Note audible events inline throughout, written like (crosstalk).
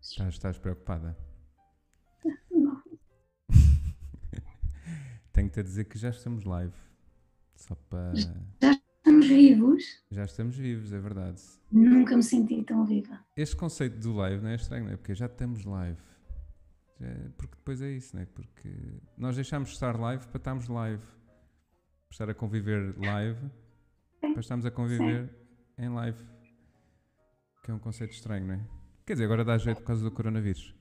Estás, estás preocupada? Não. (laughs) Tenho-te a dizer que já estamos live. Só para. Estamos vivos. Já estamos vivos, é verdade. Nunca me senti tão viva. Este conceito do live não é estranho, não é? Porque já estamos live. Já- Porque depois é isso, não é? Porque nós deixámos de estar live para estarmos live. Para estar a conviver live, para estarmos a conviver em live. Que é um conceito estranho, não é? Quer dizer, agora dá jeito por causa do coronavírus.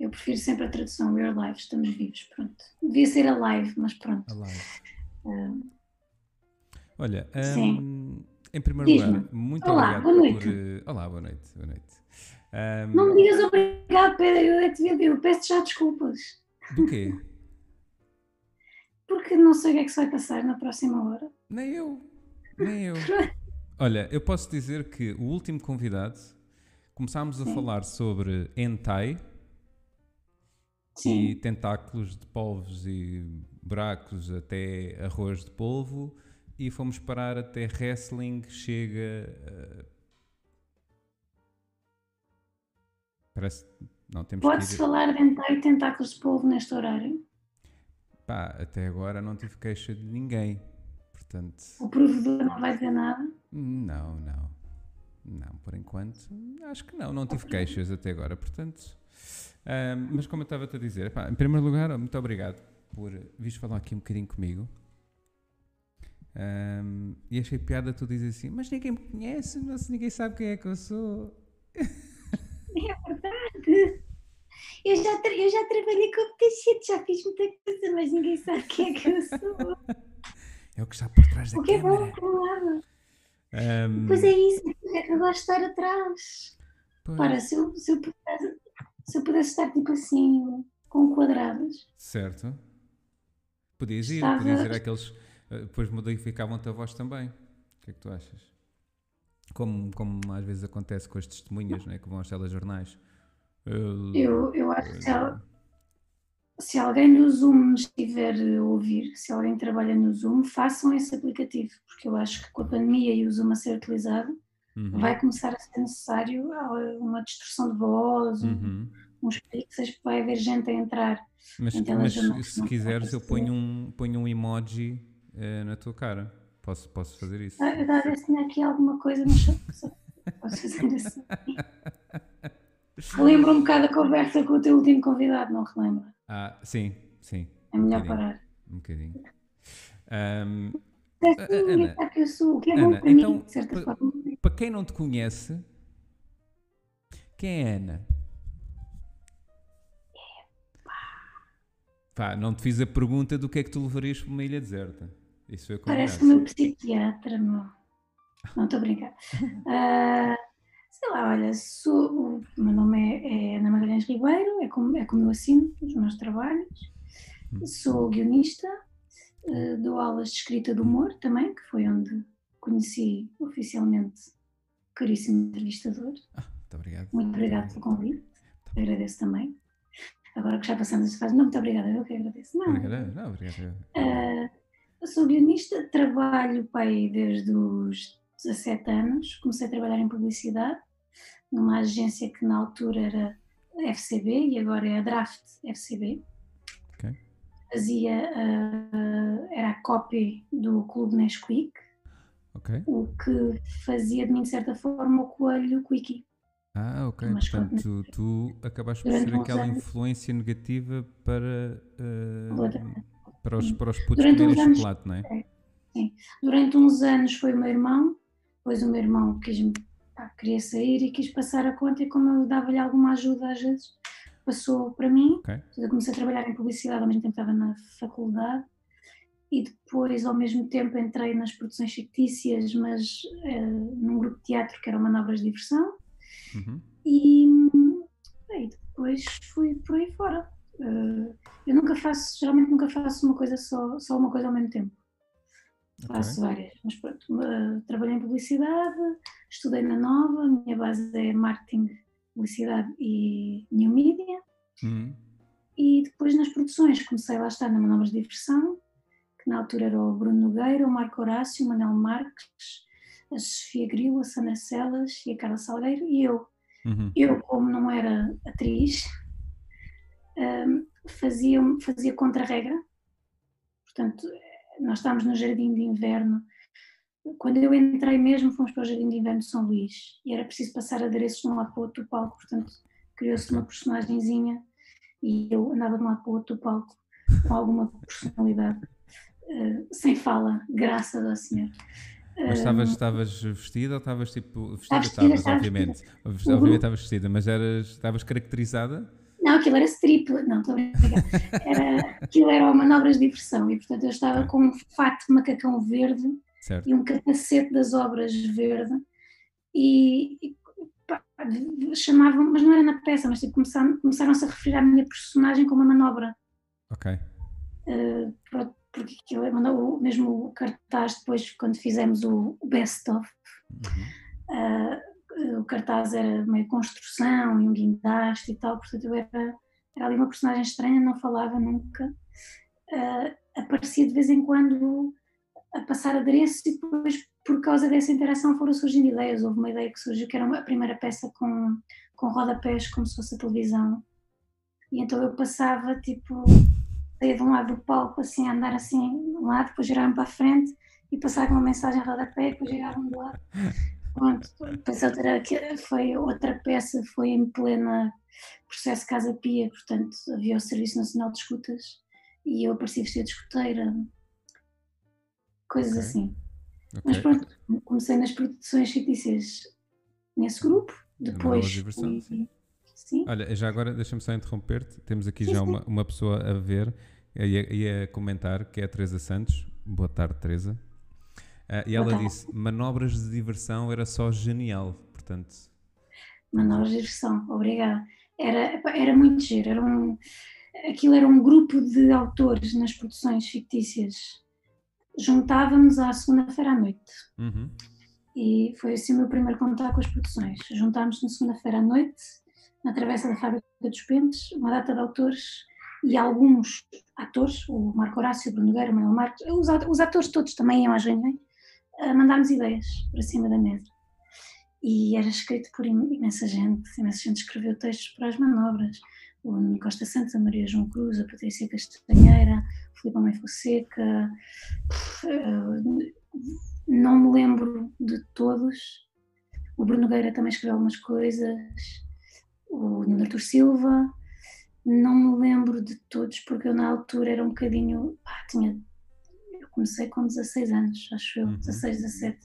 Eu prefiro sempre a tradução We are live, estamos vivos, pronto. Devia ser a live, mas pronto. A live. Ah, Olha, hum, em primeiro lugar, muito Olá, obrigado boa noite. por. olá, boa noite. Boa noite. Hum, não me digas obrigado, Pedro, eu é que devia eu peço já desculpas. do quê? (laughs) Porque não sei o que é que se vai passar na próxima hora. Nem eu. Nem eu. (laughs) Olha, eu posso dizer que o último convidado começámos a Sim. falar sobre hentai e Sim, tentáculos de polvos e buracos até arroz de polvo e fomos parar até wrestling chega eh, parece não temos pode-se ir falar de hentai e tentáculos de polvo neste horário. pá, até agora não tive queixa de ninguém portanto O provedor não vai dizer nada. Não, não. Não, por enquanto, acho que não. Não tive queixas até agora, portanto. ahm, mas como eu estava-te a dizer, epá, em primeiro lugar, muito obrigado por vires falar aqui um bocadinho comigo. Ahm, e achei piada tu dizes assim, mas ninguém me conhece, sei, ninguém sabe quem é que eu sou. É verdade. Eu já, eu já trabalhei com gente, já fiz muita coisa, mas ninguém sabe quem é que eu sou. (laughs) É o que está por trás da O que é bom. Um Pois é isso, é que eu gosto de estar atrás. pois, Para, se eu, se, eu pudesse, se eu pudesse estar tipo assim, com quadrados, Certo. Podias ir, Estava- podias ir àqueles. eh, Depois modificavam-te a voz também. O que é que tu achas? Como, como às vezes acontece com as testemunhas né, que vão aos telejornais. Eu- eu, eu acho que se, al- se alguém no Zoom estiver a ouvir, se alguém trabalha no Zoom, façam esse aplicativo, porque eu acho que com a pandemia e o Zoom a ser utilizado, Uhum, vai começar a ser necessário ah, uma distorção de voz, um- uhum. uns pixels, vai haver gente a entrar. Mas, mas se quiseres, eu ponho um, ponho um emoji eh, na tua cara. Posso, posso fazer isso? Ah, eu a tinha aqui alguma coisa, mas posso fazer assim. (laughs) Relembra um bocado a conversa com o teu último convidado, não relembra? Ah, sim, sim. É melhor bocadinho. parar. Um bocadinho. Ser Ana, que eu sou, o que é bom Ana, para então, mim, de certa pa- forma. para quem não te conhece, quem é a Ana? Pá, não te fiz a pergunta do que é que tu levarias para uma ilha deserta. Isso foi Parece combinado. o meu psiquiatra, meu. Não estou a brincar. (laughs) Ah, sei lá, olha, sou, o meu nome é, é Ana Magalhães Ribeiro, é como, é como eu assino os meus trabalhos. Hum. Sou guionista, ah, dou aulas de escrita de humor também, que foi onde conheci oficialmente o caríssimo entrevistador. Muito obrigado. Muito obrigado pelo convite, agradeço também. Agora que já passamos esta fase, não, muito obrigada, eu que agradeço. Não, Obrigado. Não, obrigado. ah, eu sou guionista, trabalho pai desde os 17 anos, comecei a trabalhar em publicidade, numa agência que na altura era FCB e agora é a Draft FCB. Ok. Fazia, ah, era a copy do Clube Nesquik, Ok. o que fazia de mim, de certa forma, o coelho Quickie. Ah, ok. Mas Portanto, tu, tu acabaste por ser aquela anos- influência negativa para, eh, Completamente. para, os, para os putos Durante comerem chocolate, não é? Durante uns anos foi o meu irmão, depois o meu irmão quis, pá, queria sair e quis passar a conta e como eu dava-lhe alguma ajuda às vezes, passou para mim. Ok. Portanto, Eu comecei a trabalhar em publicidade ao mesmo tempo que estava na faculdade e depois ao mesmo tempo entrei nas produções fictícias, mas eh, num grupo de teatro que era o Manobras de Diversão Uhum. e, e depois fui por aí fora. Eh, eu nunca faço, geralmente nunca faço uma coisa só, só uma coisa ao mesmo tempo. Ok. Faço várias, mas pronto, eh, trabalhei em publicidade, estudei na Nova, a minha base é marketing, publicidade e new media. Uhum. E depois nas produções comecei lá a estar na Manobras de Diversão, que na altura era o Bruno Nogueira, o Marco Horácio, o Manel Marques, a Sofia Grilo, a Sandra Celas e a Carla Salgueiro e eu. Uhum. Eu, como não era atriz, um, fazia, fazia contra-regra. Portanto, nós estávamos no Jardim de Inverno. Quando eu entrei mesmo, fomos para o Jardim de Inverno de São Luís e era preciso passar adereços de um lado para o outro do palco. Portanto, criou-se uma personagemzinha e eu andava de um lado para o outro do palco com alguma personalidade, uh, sem fala, graças ao Senhor. Mas estavas, estavas vestida ou estavas tipo. Vestida estavas, obviamente. Vestida, obviamente estavas vestida, mas eras, estavas caracterizada? Não, aquilo era strip, não, estou era, Aquilo era manobras de diversão e, portanto, eu estava com um fato de macacão verde certo. e um capacete das obras verde e, e chamavam, mas não era na peça, mas tipo, começaram, começaram-se a referir à minha personagem como uma manobra. Ok. Uh, porque aquilo mandou mesmo o cartaz depois, quando fizemos o, o best-of. Uhum. Uh, cartaz era meio construção e um guindaste e tal, portanto eu era, era ali uma personagem estranha, não falava nunca. Uh, aparecia de vez em quando a passar adereço e depois, por causa dessa interação, foram surgindo ideias. Houve uma ideia que surgiu que era a primeira peça com, com rodapés, como se fosse a televisão. E então eu passava tipo saía de um lado do palco, assim, a andar assim de um lado, depois giravam para a frente e passavam uma mensagem a rodapé, depois giravam do lado. Pronto, depois outra, foi outra peça, foi em plena processo Casa Pia, portanto havia o Serviço Nacional de Escutas e eu apareci vestida de escuteira, coisas okay. assim. Okay. Mas pronto, comecei nas produções fictícias nesse grupo, depois. Fui, Sim. Olha, já agora deixa-me só interromper-te. Temos aqui sim, já sim. Uma, uma pessoa a ver e a, a, comentar, que é a Teresa Santos. Boa tarde, Teresa. Uh, e ela disse: manobras de diversão era só genial. Portanto. Manobras de diversão, obrigada. Era, era muito giro. Era um, aquilo era um grupo de autores nas produções fictícias. Juntávamos à segunda-feira à noite. Uhum. E foi assim o meu primeiro contato com as produções. Juntámos na segunda-feira à noite na Travessa da Fábrica dos Pentes, uma data de autores e alguns atores, o Marco Horácio, o Bruno Nogueira, o Manuel Marcos, os, os, atores todos também iam às reuniões, mandámos ideias para cima da mesa. E era escrito por imensa gente, imensa gente escreveu textos para as manobras. O Nuno Costa Santos, a Maria João Cruz, a Patrícia Castanheira, o Filipe Homem Fonseca. Eh, não me lembro de todos. O Bruno Nogueira também escreveu algumas coisas o Nuno Artur Silva, não me lembro de todos, porque eu na altura era um bocadinho. Ah, tinha, comecei com 16 anos, acho eu, uhum. 16, 17.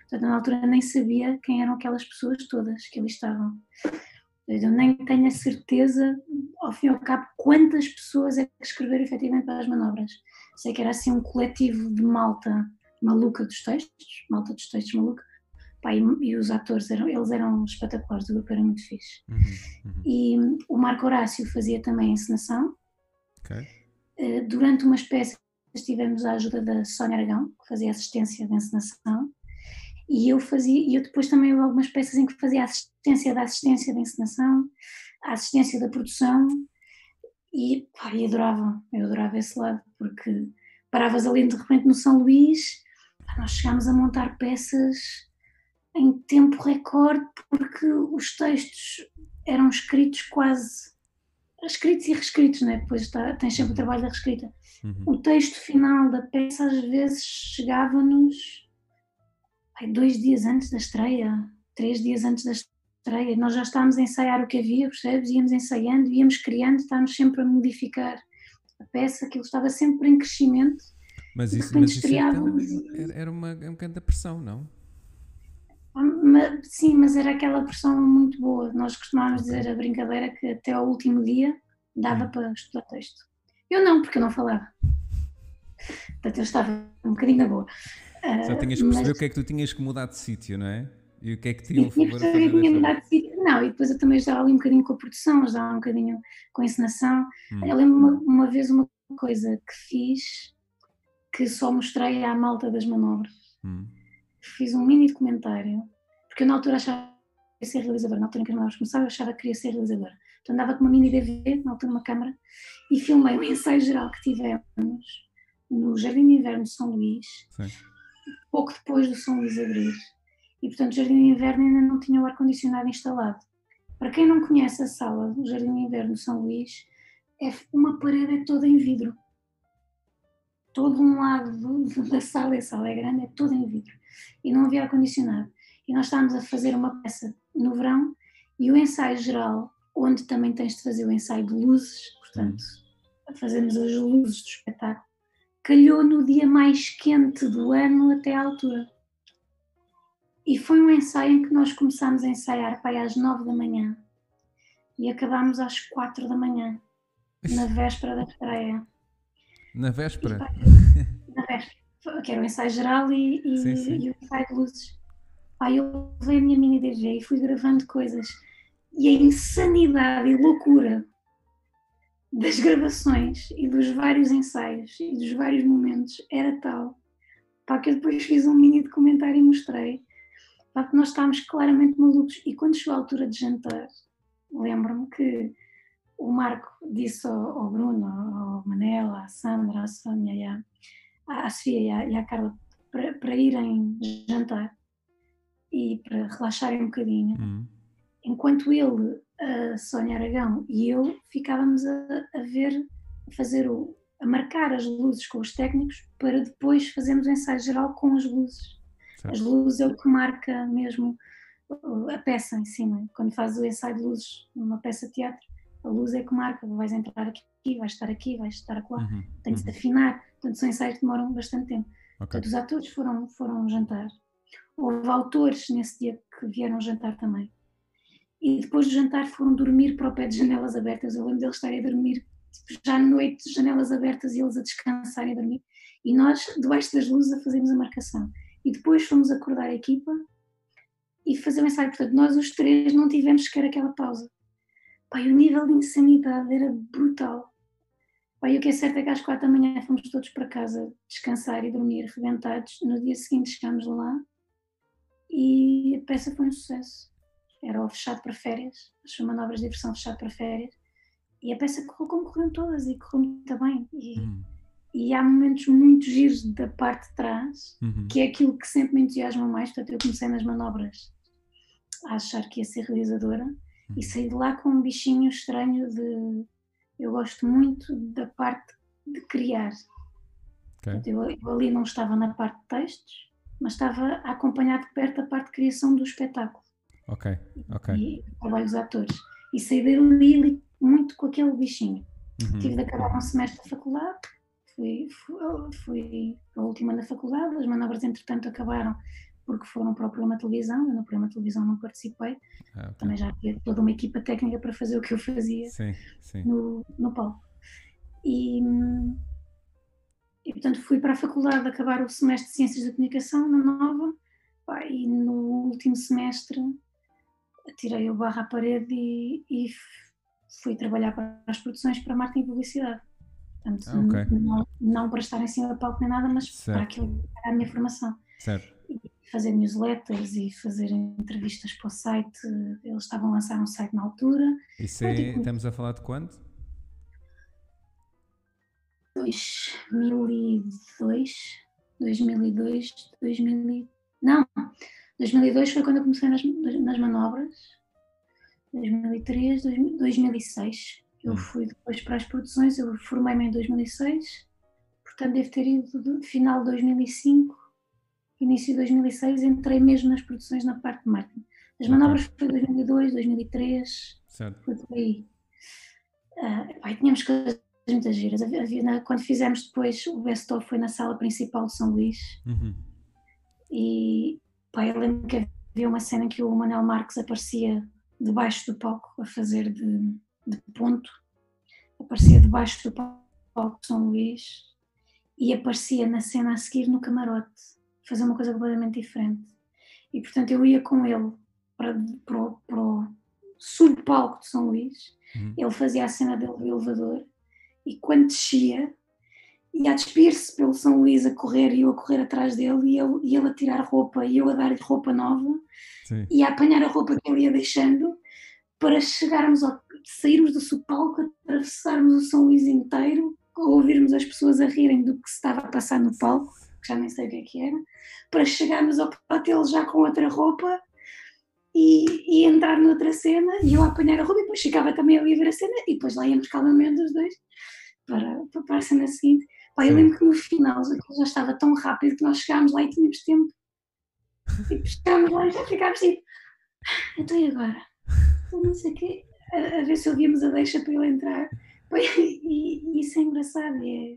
Portanto, na altura nem sabia quem eram aquelas pessoas todas que ali estavam. Eu nem tenho a certeza, ao fim e ao cabo, quantas pessoas é que escreveram efetivamente para as manobras. Sei que era assim um coletivo de malta maluca dos textos, malta dos textos maluca, Pá, e, e, os atores eram, eles eram espetaculares, o grupo era muito fixe. Uhum, uhum. E o Marco Horácio fazia também encenação. Okay. Uh, durante uma espécie tivemos a ajuda da Sónia Aragão, que fazia assistência de encenação, e eu fazia, e eu depois também algumas peças em que fazia assistência da assistência de encenação, a assistência da produção, e, pá, e adorava, eu adorava esse lado, porque paravas ali de repente no São Luís, pá, nós chegámos a montar peças em tempo recorde, porque os textos eram escritos quase escritos e reescritos, né? depois está, tens sempre o trabalho da reescrita. Uhum. O texto final da peça às vezes chegava-nos dois dias antes da estreia, três dias antes da estreia. Nós já estávamos a ensaiar o que havia, percebes? Íamos ensaiando, íamos criando, estávamos sempre a modificar a peça, aquilo estava sempre em crescimento. Mas isso, mas isso então, era uma, uma grande pressão, não? Sim, mas era aquela pressão muito boa. Nós costumávamos dizer a brincadeira que até ao último dia dava hum. para estudar texto. Eu não, porque eu não falava. Portanto, eu estava um bocadinho na boa. Só tinhas que perceber mas... o que é que tu tinhas que mudar de sítio, não é? E o que é que tinham favor a fazer tinha mudado de sítio. Não, e depois eu também ajudava ali um bocadinho com a produção, ajudava um bocadinho com a encenação. Hum. Eu lembro uma, uma vez uma coisa que fiz que só mostrei à malta das manobras. Hum fiz um mini documentário, porque eu na altura achava que queria ser realizadora, na altura em que nós começava eu achava que queria ser realizadora. Então andava com uma mini DV, na altura uma câmara, e filmei o ensaio geral que tivemos no Jardim de Inverno de São Luís, Sim. pouco depois do São Luís abrir. E portanto o Jardim de Inverno ainda não tinha o ar-condicionado instalado. Para quem não conhece a sala do Jardim de Inverno de São Luís, é uma parede é toda em vidro. Todo um lado (laughs) da sala, a sala é grande, é toda em vidro. E não havia ar-condicionado. E nós estávamos a fazer uma peça no verão e o ensaio geral, onde também tens de fazer o ensaio de luzes, portanto, fazemos as luzes do espetáculo, calhou no dia mais quente do ano até à altura. E foi um ensaio em que nós começámos a ensaiar para às nove da manhã e acabámos às quatro da manhã, na (laughs) véspera da estreia. Na véspera? (laughs) na véspera, que era o ensaio geral e, e, sim, sim. e o ensaio de luzes. Aí eu levei a minha mini DV e fui gravando coisas. E a insanidade e loucura das gravações e dos vários ensaios e dos vários momentos era tal pá, que eu depois fiz um mini documentário e mostrei pá, que nós estávamos claramente malucos. E quando chegou a altura de jantar, lembro-me que o Marco disse ao, ao Bruno, ao Manel, à Sandra, à Sónia à, à Sofia e à, e à Carla para, para irem jantar e para relaxarem um bocadinho. Uhum. Enquanto ele, a Sónia Aragão e eu ficávamos a, a ver, a fazer o, a marcar as luzes com os técnicos para depois fazermos o ensaio geral com as luzes. Certo. As luzes é o que marca mesmo a peça em cima. Quando fazes o ensaio de luzes numa peça de teatro, a luz é que marca, vais entrar aqui, vais estar aqui, vais estar acolá, uhum. tem de se uhum. afinar, portanto são ensaios que demoram bastante tempo. Okay. Portanto, os atores foram, foram jantar. Houve autores nesse dia que vieram jantar também. E depois do jantar foram dormir para o pé de janelas abertas. Eu lembro deles estarem a dormir tipo, já à noite, janelas abertas e eles a descansar e a dormir. E nós, debaixo das luzes, a fazermos a marcação. E depois fomos acordar a equipa e fazer o ensaio. Portanto, nós os três não tivemos sequer aquela pausa. Pai, o nível de insanidade era brutal. Pai, o que é certo é que às quatro da manhã fomos todos para casa descansar e dormir, rebentados. No dia seguinte chegámos lá e a peça foi um sucesso. Era o fechado para férias, as manobras de diversão fechado para férias, e a peça correu como correram todas e correu muito bem. E, uhum. e há momentos muito giros da parte de trás, uhum. que é aquilo que sempre me entusiasma mais. Portanto, eu comecei nas manobras a achar que ia ser realizadora uhum. e saí de lá com um bichinho estranho de. Eu gosto muito da parte de criar. Okay. Portanto, eu, eu ali não estava na parte de textos, mas estava a acompanhar de perto a parte de criação do espetáculo. Ok, ok. E o trabalho dos atores. E saí dali muito com aquele bichinho. Uhum. Tive de acabar um semestre de faculdade, fui, fui, fui a última na faculdade, as manobras entretanto acabaram porque foram para o programa de televisão, eu no programa de televisão não participei, ah, okay. também já havia toda uma equipa técnica para fazer o que eu fazia sim, sim. No, no palco. E, e portanto fui para a faculdade acabar o semestre de Ciências da Comunicação na Nova pá, e no último semestre tirei o barro à parede e, e fui trabalhar para as produções para marketing e publicidade. Portanto, ah, okay. não, não, para estar em cima do palco nem nada, mas certo. para aquilo que era a minha formação. Certo. E fazer newsletters e fazer entrevistas para o site. Eles estavam a lançar um site na altura. Isso é, estamos a falar de quando? 2002, 2002, 2000, não, 2002 foi quando eu comecei nas, nas manobras, 2003, 2006, eu hum. fui depois para as produções, eu formei-me em 2006, portanto devo ter ido do final de 2005, início de 2006, entrei mesmo nas produções na parte de marketing. As manobras foi 2002, 2003, certo. foi por aí. Uh, tínhamos coisas muitas giras. Quando fizemos depois o Best of foi na sala principal de São Luís. Uhum. E pá, eu lembro que havia uma cena em que o Manuel Marques aparecia debaixo do palco a fazer de, de ponto, aparecia debaixo do palco de São Luís e aparecia na cena a seguir no camarote, fazer uma coisa completamente diferente. E portanto eu ia com ele para, para, para o subpalco de São Luís, uhum. ele fazia a cena dele do elevador e quando descia, ia a despir-se pelo São Luís a correr e eu a correr atrás dele e ele, e ele a tirar roupa e eu a dar-lhe roupa nova Sim. e a apanhar a roupa que ele ia deixando para chegarmos ao, sairmos do subpalco, atravessarmos o São Luís inteiro, ouvirmos as pessoas a rirem do que se estava a passar no palco, que já nem sei o que é que era, para chegarmos ao hotel já com outra roupa e, e entrar noutra cena e eu a apanhar a roupa e depois ficava também ali a ver a cena e depois lá íamos calmamente os dois para, para, a cena seguinte. Pá, eu lembro que no final já estava tão rápido que nós chegámos lá e tínhamos tempo. E chegámos lá e já ficámos tipo, ah, então e agora? Não sei o quê, a, a, ver se ouvíamos a deixa para ele entrar. E, e isso é engraçado, é,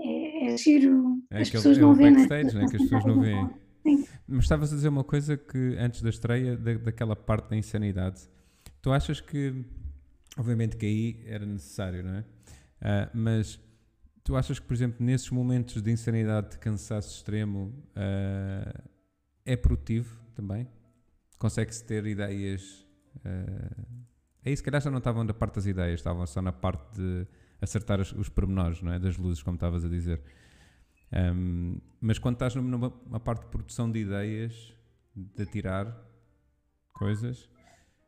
é, é giro. É as pessoas é não veem. Backstage, né? que as pessoas não veem. Mas estavas a dizer uma coisa que antes da estreia, da, daquela parte da insanidade, tu achas que, obviamente que aí era necessário, não é? Uh, mas tu achas que, por exemplo, nesses momentos de insanidade, de cansaço extremo, uh, é produtivo também? Consegue-se ter ideias. Uh, aí se calhar já não estavam na parte das ideias, estavam só na parte de acertar os, os pormenores, não é? Das luzes, como estavas a dizer. Um, mas quando estás numa, numa parte de produção de ideias, de tirar coisas.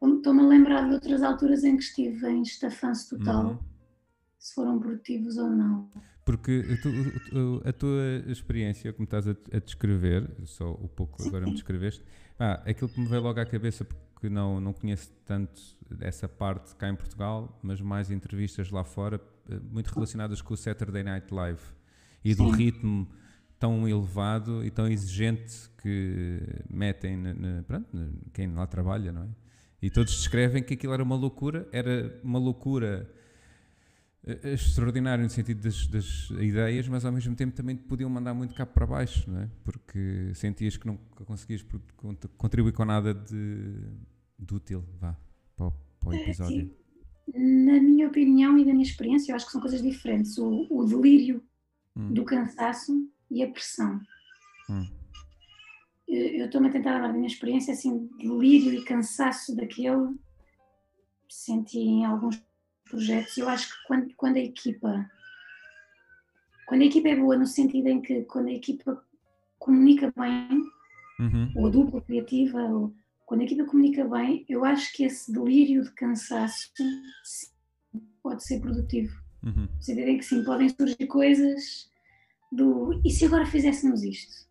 Estou-me a lembrar de outras alturas em que estive em estafanço total, uhum. se foram produtivos ou não. Porque tu, a tua experiência, como estás a, a descrever, só o pouco Sim. agora me descreveste, ah, aquilo que me veio logo à cabeça, porque não, não conheço tanto essa parte cá em Portugal, mas mais entrevistas lá fora, eh, muito relacionadas com o Saturday Night Live e do ritmo tão elevado e tão exigente que metem na, na, pronto, quem lá trabalha, não é? E todos descrevem que aquilo era uma loucura, era uma loucura eh, extraordinária no sentido das, das, ideias, mas ao mesmo tempo também te podiam mandar muito cá para baixo, não é? Porque sentias que não conseguias contribuir com nada de, de útil, vá, para o, para o episódio. Na minha opinião e da minha experiência, eu acho que são coisas diferentes. O, o delírio hum. do cansaço e a pressão. Hum. Eu estou-me a tentar dar a minha experiência, assim, delírio e cansaço daquele, senti em alguns projetos. Eu acho que quando, quando a equipa, quando a equipa é boa, no sentido em que quando a equipa comunica bem, uhum. ou a dupla criativa, ou, quando a equipa comunica bem, eu acho que esse delírio de cansaço pode ser produtivo. Uhum. Verem que sim, podem surgir coisas do e se agora fizéssemos isto?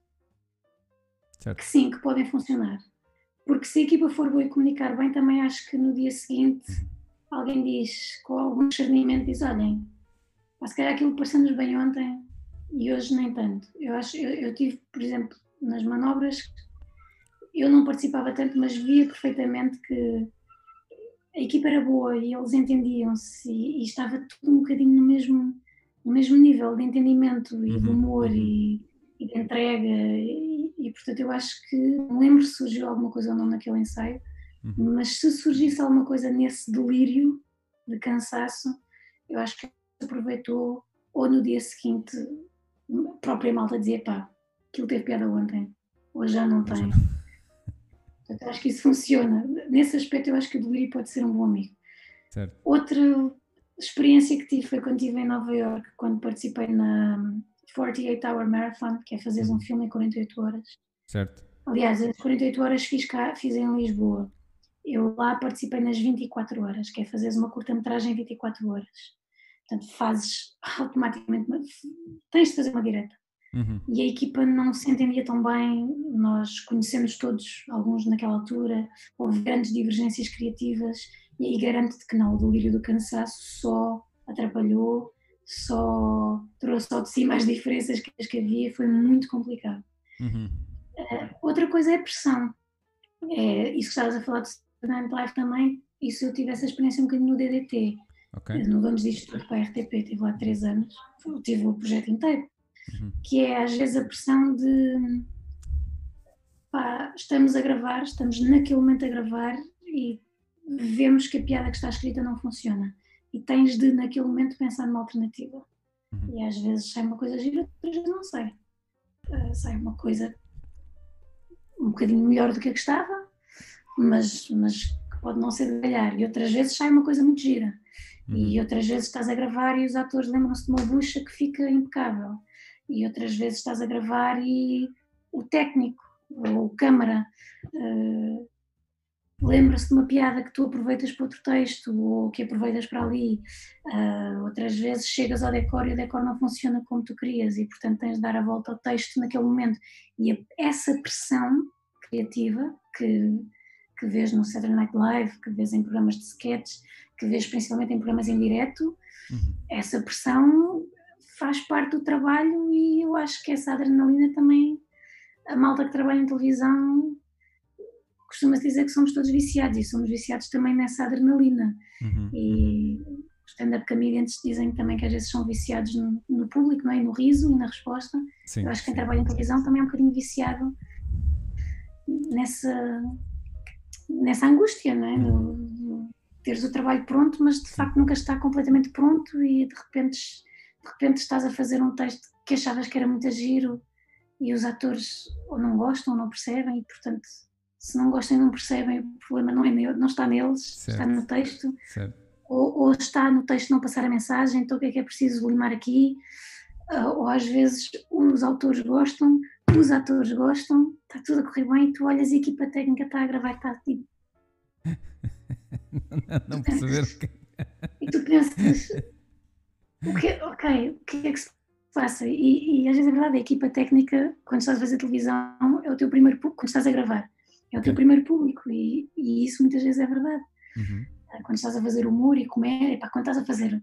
Certo. Que sim, que podem funcionar. Porque se a equipa for boa e comunicar bem, também acho que no dia seguinte uhum. alguém diz, com algum discernimento, diz: olhem, se calhar aquilo passamos bem ontem e hoje nem tanto. Eu acho, eu, eu tive, por exemplo, nas manobras, eu não participava tanto, mas via perfeitamente que a equipa era boa e eles entendiam-se e, e, estava tudo um bocadinho no mesmo, no mesmo nível de entendimento e uhum. de humor uhum. e, e, de entrega e, e, portanto eu acho que não lembro se surgiu alguma coisa ou não naquele ensaio uhum. mas se surgisse alguma coisa nesse delírio de cansaço eu acho que aproveitou ou no dia seguinte a própria malta dizia pá, aquilo teve piada ontem hoje já não tem Portanto, acho que isso funciona. Nesse aspecto, eu acho que o delírio pode ser um bom amigo. Certo. Outra experiência que tive foi quando estive em Nova York, quando participei na 48 Hour Marathon, que é fazer um uhum. filme em 48 horas. Certo. Aliás, as 48 horas fiz, cá, fiz em Lisboa. Eu lá participei nas 24 horas, que é fazer uma curta-metragem em 24 horas. Portanto, fazes (laughs) automaticamente, tens de fazer uma direta. Uhum. E a equipa não se entendia tão bem, nós conhecemos todos, alguns naquela altura, houve grandes divergências criativas, e aí garanto-te que não, o delírio do cansaço só atrapalhou, só trouxe ao de si mais diferenças que as que havia, foi muito complicado. Uhum. Uh, outra coisa é a pressão. É, isso que estavas a falar do Student Life também, isso eu tive essa experiência um bocadinho no DDT. Okay. No Vamos Disto Tudo para a RTP, tive lá três anos, tive o projeto inteiro uhum. que é às vezes a pressão de pá, estamos a gravar, estamos naquele momento a gravar e vemos que a piada que está escrita não funciona e tens de naquele momento pensar numa alternativa uhum. e às vezes sai uma coisa gira, outras vezes não sai uh, sai uma coisa um bocadinho melhor do que a que estava mas, mas que pode não ser de galhar e outras vezes sai uma coisa muito gira uhum. e outras vezes estás a gravar e os atores lembram-se de uma bucha que fica impecável e outras vezes estás a gravar e o técnico ou câmara uh, lembra-se de uma piada que tu aproveitas para outro texto ou que aproveitas para ali. Uh, outras vezes chegas ao decor e o decor não funciona como tu querias e, portanto, tens de dar a volta ao texto naquele momento. E a, essa pressão criativa que, que vês no Saturday Night Live, que vês em programas de sketches, que vês principalmente em programas em direto, uhum. essa pressão faz parte do trabalho e eu acho que essa adrenalina também, a malta que trabalha em televisão costuma-se dizer que somos todos viciados e somos viciados também nessa adrenalina. Uhum. E os stand-up comedians dizem também que às vezes são viciados no, no, público, não é? no riso e na resposta. Sim, Eu acho que quem trabalha em televisão também é um bocadinho viciado nessa, nessa angústia, não é? Uhum. teres o trabalho pronto, mas de facto nunca está completamente pronto e de repente, de repente estás a fazer um texto que achavas que era muito giro e os atores ou não gostam ou não percebem e portanto se não gostam e não percebem, o problema não, é meu, não está neles, certo. está no texto. Ou, ou, está no texto não passar a mensagem, então o que é que é preciso limar aqui? Uh, ou às vezes os autores gostam, os atores gostam, está tudo a correr bem, e tu olhas e a equipa técnica está a gravar e está tipo. (laughs) não, não perceber. (laughs) e tu pensas, o que, ok, o que é que se passa? E, e às vezes é verdade, a equipa técnica, quando estás a fazer televisão, é o teu primeiro público, quando estás a gravar é o teu primeiro público e, e, isso muitas vezes é verdade. Uhum. Ah, quando estás a fazer humor e comédia, pá, quando estás a fazer,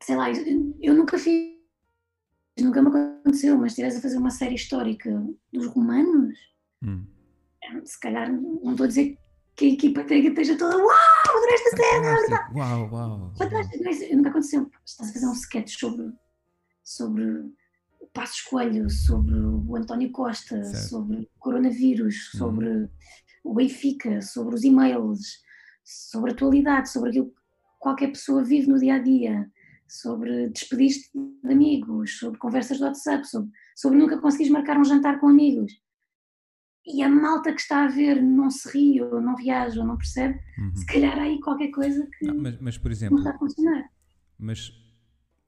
sei lá, eu, eu nunca fiz, nunca me aconteceu, mas estiveres a fazer uma série histórica dos romanos, uhum. se calhar não estou a dizer que a equipa técnica esteja toda uau, adorei esta cena! Uau, uau! Fantástico, uau. nunca aconteceu. Estás a fazer um sketch sobre, sobre Passos Coelho, sobre o António Costa, certo. sobre o coronavírus, uhum. sobre o Benfica, sobre os e-mails, sobre a atualidade, sobre aquilo que qualquer pessoa vive no dia a dia, sobre despediste de amigos, sobre conversas do WhatsApp, sobre, sobre nunca conseguires marcar um jantar com amigos. E a malta que está a ver não se ri ou não viaja ou não percebe, uhum. se calhar há aí qualquer coisa que não, mas, mas, por exemplo, não está a funcionar. Mas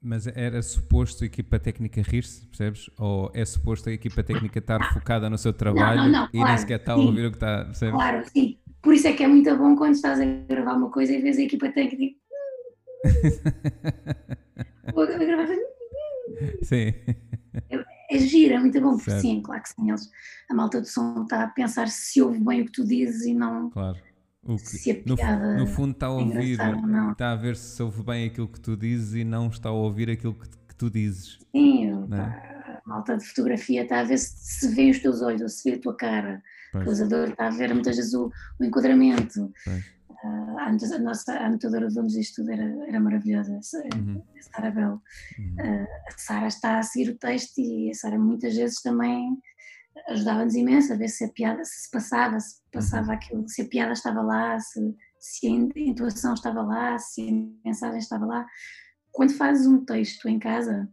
mas era suposto a equipa técnica rir-se, percebes? Ou é suposto a equipa técnica estar (coughs) focada no seu trabalho não, não, e claro, nem sequer está a ouvir o que está, percebes? Claro, sim. Por isso é que é muito bom quando estás a gravar uma coisa e vês a equipa técnica (laughs) e Sim. É, é gira, é muito bom, porque certo. sim, claro que sim, eles, a malta do som está a pensar se ouve bem o que tu dizes e não. Claro o que, no, no, fundo está a ouvir, está a ver se ouve bem aquilo que tu dizes e não está a ouvir aquilo que, que tu dizes. Sim, é? a malta de fotografia está a ver se, se vê os teus olhos ou se vê a tua cara. O usador está a ver muitas vezes o, o enquadramento. Uh, a, a, nossa a anotadora de donos disto tudo era, era maravilhosa, a, uhum. a Sara Bell. Uhum. Uh, a Sara está a seguir o texto e a Sara muitas vezes também ajudava-nos imenso a ver se a piada se passava, se passava uhum. aquilo, se a piada estava lá, se, se a intuação estava lá, se a mensagem estava lá. Quando fazes um texto em casa,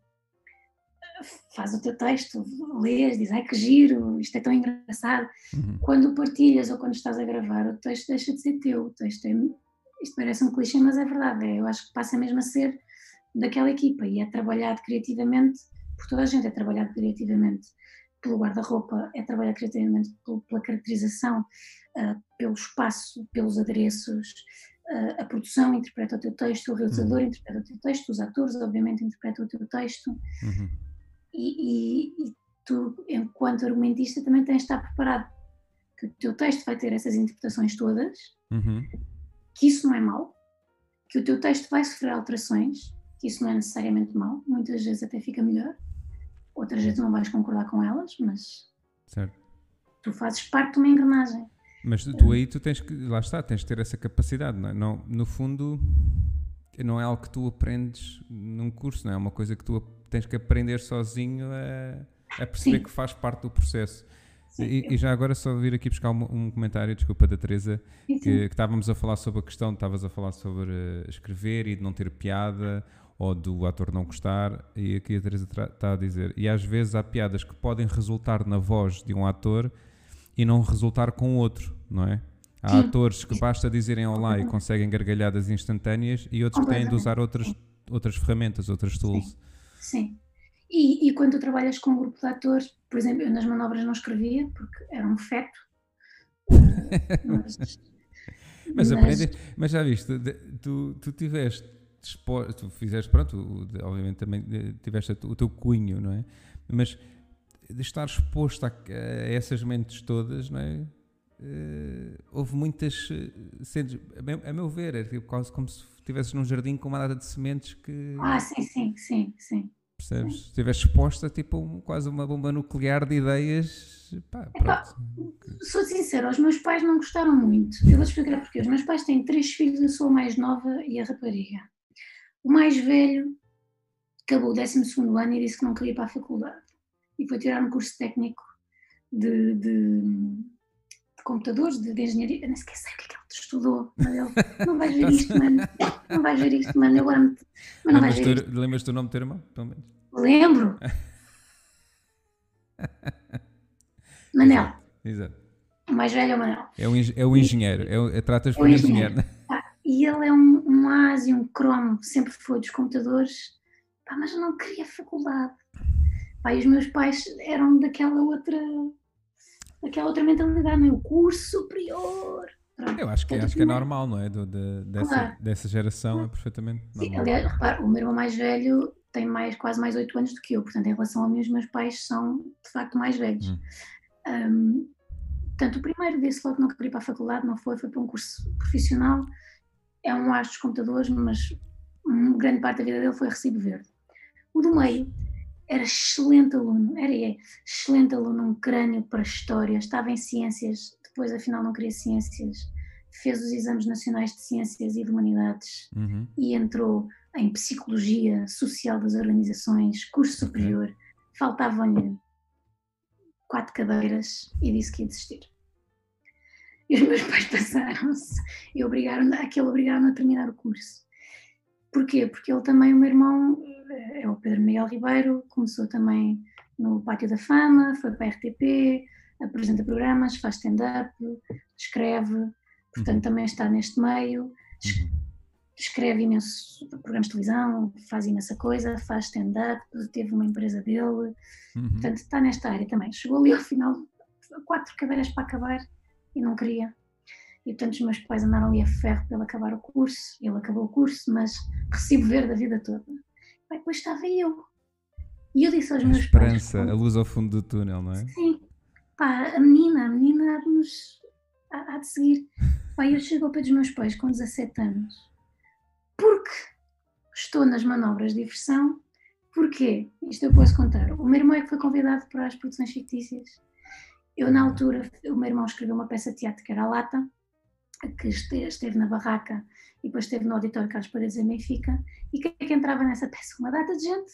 faz o teu texto, lês, diz, ai que giro, isto é tão engraçado. Uhum. Quando partilhas ou quando estás a gravar, o texto deixa de ser teu. O texto é, isto parece um clichê, mas é verdade. É, eu acho que passa mesmo a ser daquela equipa e é trabalhado criativamente, por toda a gente é trabalhado criativamente pelo guarda-roupa, é trabalhar criativamente pela caracterização, uh, pelo espaço, pelos adereços, uh, a produção interpreta o teu texto, o realizador uhum. interpreta o teu texto, os atores, obviamente, interpretam o teu texto. Uhum. E, e, e, tu, enquanto argumentista, também tens de estar preparado que o teu texto vai ter essas interpretações todas, uhum. que isso não é mau, que o teu texto vai sofrer alterações, que isso não é necessariamente mau, muitas vezes até fica melhor outras vezes não vais concordar com elas, mas certo. tu fazes parte de uma engrenagem. Mas tu aí tu tens que, lá está, tens de ter essa capacidade, não é? Não, no fundo, não é algo que tu aprendes num curso, não é? É uma coisa que tu tens que aprender sozinho a, a perceber Sim. que faz parte do processo. Sim, e, e, já agora só vir aqui buscar um, um comentário, desculpa, da Teresa, que, que, estávamos a falar sobre a questão, estavas a falar sobre uh, escrever e de não ter piada, ou do ator não gostar, e aqui a Teresa está a dizer, e às vezes há piadas que podem resultar na voz de um ator e não resultar com outro, não é? Há atores que basta dizerem olá e conseguem gargalhadas instantâneas e outros que têm de usar outras, outras ferramentas, outras tools. Sim. Sim. E, e, quando tu trabalhas com um grupo de atores, por exemplo, eu nas manobras não escrevia porque era um feto. (laughs) mas, mas, mas, mas já viste, tu, tu tiveste tu fizeste, pronto, obviamente também tiveste o teu cunho, não é? Mas de estar exposto a, a essas mentes todas, não é? eh, houve muitas. eh, cenas- a meu, a meu ver, era tipo quase como se estivesses num jardim com uma data de sementes que. Ah, sim, sim, sim, sim. Percebes? Estivesse exposta tipo um- quase uma bomba nuclear de ideias. Pá, Epá. Sou sincera, os meus pais não gostaram muito. Eu vou-te explicar porquê. Os meus pais têm três filhos, eu sou a mais nova e a rapariga. O mais velho acabou o 12 ano e disse que não queria ir para a faculdade. E foi tirar um curso técnico de, de- de computadores, de, de engenharia. Eu nem sequer sei o que é que ele estudou. Mas ele, não vais ver isto, mano. Não vais ver isto, mano. Eu agora me... Mas não vais ver isto. lembras-te nome do teu irmão? Pelo menos. Lembro. (laughs) Manel. Exato. O mais velho é o Manel. É o, é o engenheiro. É o, é, tratas É por o engenheiro. e ele é um, um ásio, um cromo, sempre foi dos computadores, pá, mas não queria faculdade. Pá, e os meus pais eram daquela outra, daquela outra mentalidade, não é? O curso superior. Pronto. Eu acho que, Portanto, acho que é normal, não é? Do- de- dessa, Claro. dessa geração é perfeitamente Sim, normal. aliás, repara, o meu irmão mais velho tem mais, quase mais 8 anos do que eu, portanto, em relação a mim, os meus pais são de facto mais velhos. Hum. Hum, portanto, o primeiro disse logo que não queria ir para a faculdade, não foi, foi para um curso profissional. É um ar dos computadores, mas uma grande parte da vida dele foi recibo verde. O do meio era excelente aluno, era é, excelente aluno, um crânio para história, estava em ciências, depois afinal não queria ciências, fez os exames nacionais de ciências e de humanidades Uhum. e entrou em psicologia social das organizações, curso superior, faltavam-lhe quatro cadeiras e disse que ia desistir. E os meus pais passaram-se e obrigaram aquele obrigaram a terminar o curso. Porquê? Porque ele também, o meu irmão, eh, é o Pedro Miguel Ribeiro, começou também no Pátio da Fama, foi para a RTP, apresenta programas, faz stand-up, escreve, portanto Uhum. também está neste meio Uhum. escreve imenso programas de televisão, faz imensa coisa, faz stand-up, teve uma empresa dele, Uhum. portanto está nesta área também. Chegou ali ao final, quatro cadeiras para acabar e não queria. E portanto os meus pais andaram ali a ferro para ele acabar o curso, ele acabou o curso, mas recibo verde a vida toda. Bem, depois estava eu. E eu disse aos A meus esperança, pais... a luz ao fundo do túnel, não é? Sim, pá, a menina, a menina há de nos há, há de seguir. Pá, eu chego ao pé dos meus pais com 17 anos porque estou nas manobras de diversão. Porquê? Isto eu posso contar. O meu irmão é que foi convidado para as produções fictícias. Eu, na altura, o meu irmão escreveu uma peça de teatro que era a Lata, que este- esteve na barraca e depois esteve no auditório Carlos Paredes em Benfica. E quem é que entrava nessa peça? Uma data de gente.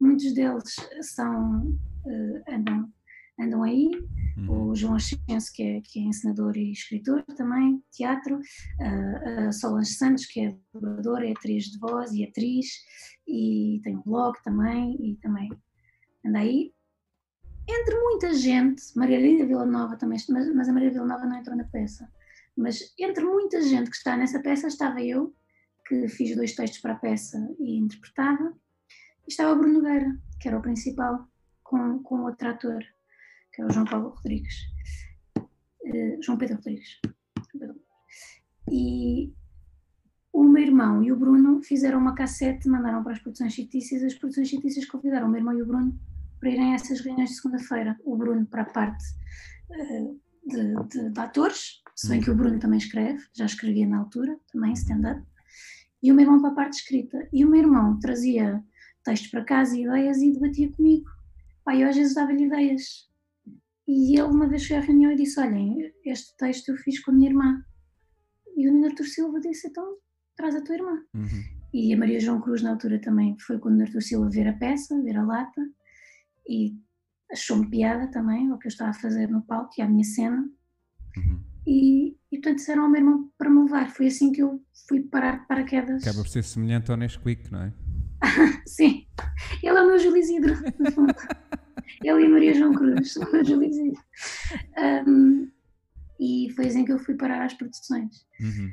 Muitos deles são, eh, andam, andam aí, Uhum. o João Ascenso, que é, que é encenador e escritor também, teatro, a, a Solange Santos, que é dubladora, é atriz de voz e atriz, e tem um blog também, e também anda aí. Entre muita gente, Margarida Vila Nova também, mas, mas a Maria Vila Nova não entrou na peça, mas entre muita gente que está nessa peça estava eu, que fiz dois textos para a peça e interpretava, e estava o Bruno Nogueira, que era o principal, com, com outro ator que é o João Paulo Rodrigues. Eh, João Pedro Rodrigues. E o meu irmão e o Bruno fizeram uma cassete, mandaram para as produções fictícias, as produções fictícias convidaram o meu irmão e o Bruno para irem a essas reuniões de segunda-feira. O Bruno para a parte eh, de, de- de atores, se bem que o Bruno também escreve, já escrevia na altura, também stand-up, e o meu irmão para a parte escrita. E o meu irmão trazia textos para casa e ideias e debatia comigo. Pai, eu às vezes dava-lhe ideias. E ele uma vez foi à reunião e disse: Olhem, este texto eu fiz com a minha irmã. E o Nuno Artur Silva disse: Então, traz a tua irmã. Uhum. E a Maria João Cruz, na altura, também foi com o Nuno Artur Silva ver a peça, ver a lata, e achou-me piada também, o que eu estava a fazer no palco e a minha cena. Uhum. E, e portanto disseram ao meu irmão para me levar. Foi assim que eu fui parar de paraquedas. Acaba por ser semelhante ao Nesquik, não é? (laughs) Sim, ele é o meu Júlio Isidro, no fundo. Ele e Maria João Cruz são o meu Júlio Isidro. Um, e foi assim que eu fui parar às produções. Uhum.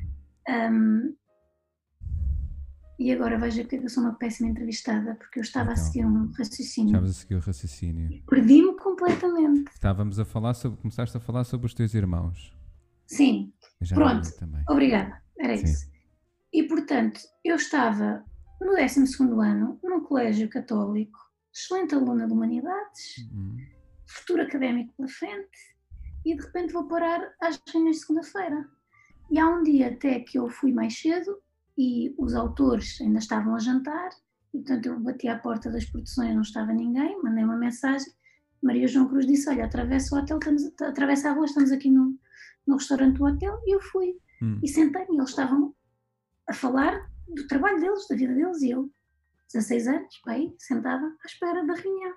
Um, e agora veja porque eu sou uma péssima entrevistada, porque eu estava a Então. seguir um raciocínio. Estavas a seguir o raciocínio. Perdi-me completamente. Estávamos a falar sobre. Começaste a falar sobre os teus irmãos. Sim, Pronto. obrigada, era Sim. isso. E portanto, eu estava no 12 ano, num colégio católico, excelente aluna de humanidades, Uhum. futuro académico pela frente, e de repente vou parar às reuniões de segunda-feira. E há um dia até que eu fui mais cedo e os autores ainda estavam a jantar, e portanto eu bati à porta das produções, não estava ninguém, mandei uma mensagem. Maria João Cruz disse: Olha, atravessa o hotel, estamos, atravessa a rua, estamos aqui no, no restaurante do hotel. E eu fui. Hum. E sentei-me, eles estavam a falar do trabalho deles, da vida deles, e eu, 16 anos, pai, sentada à espera da reunião.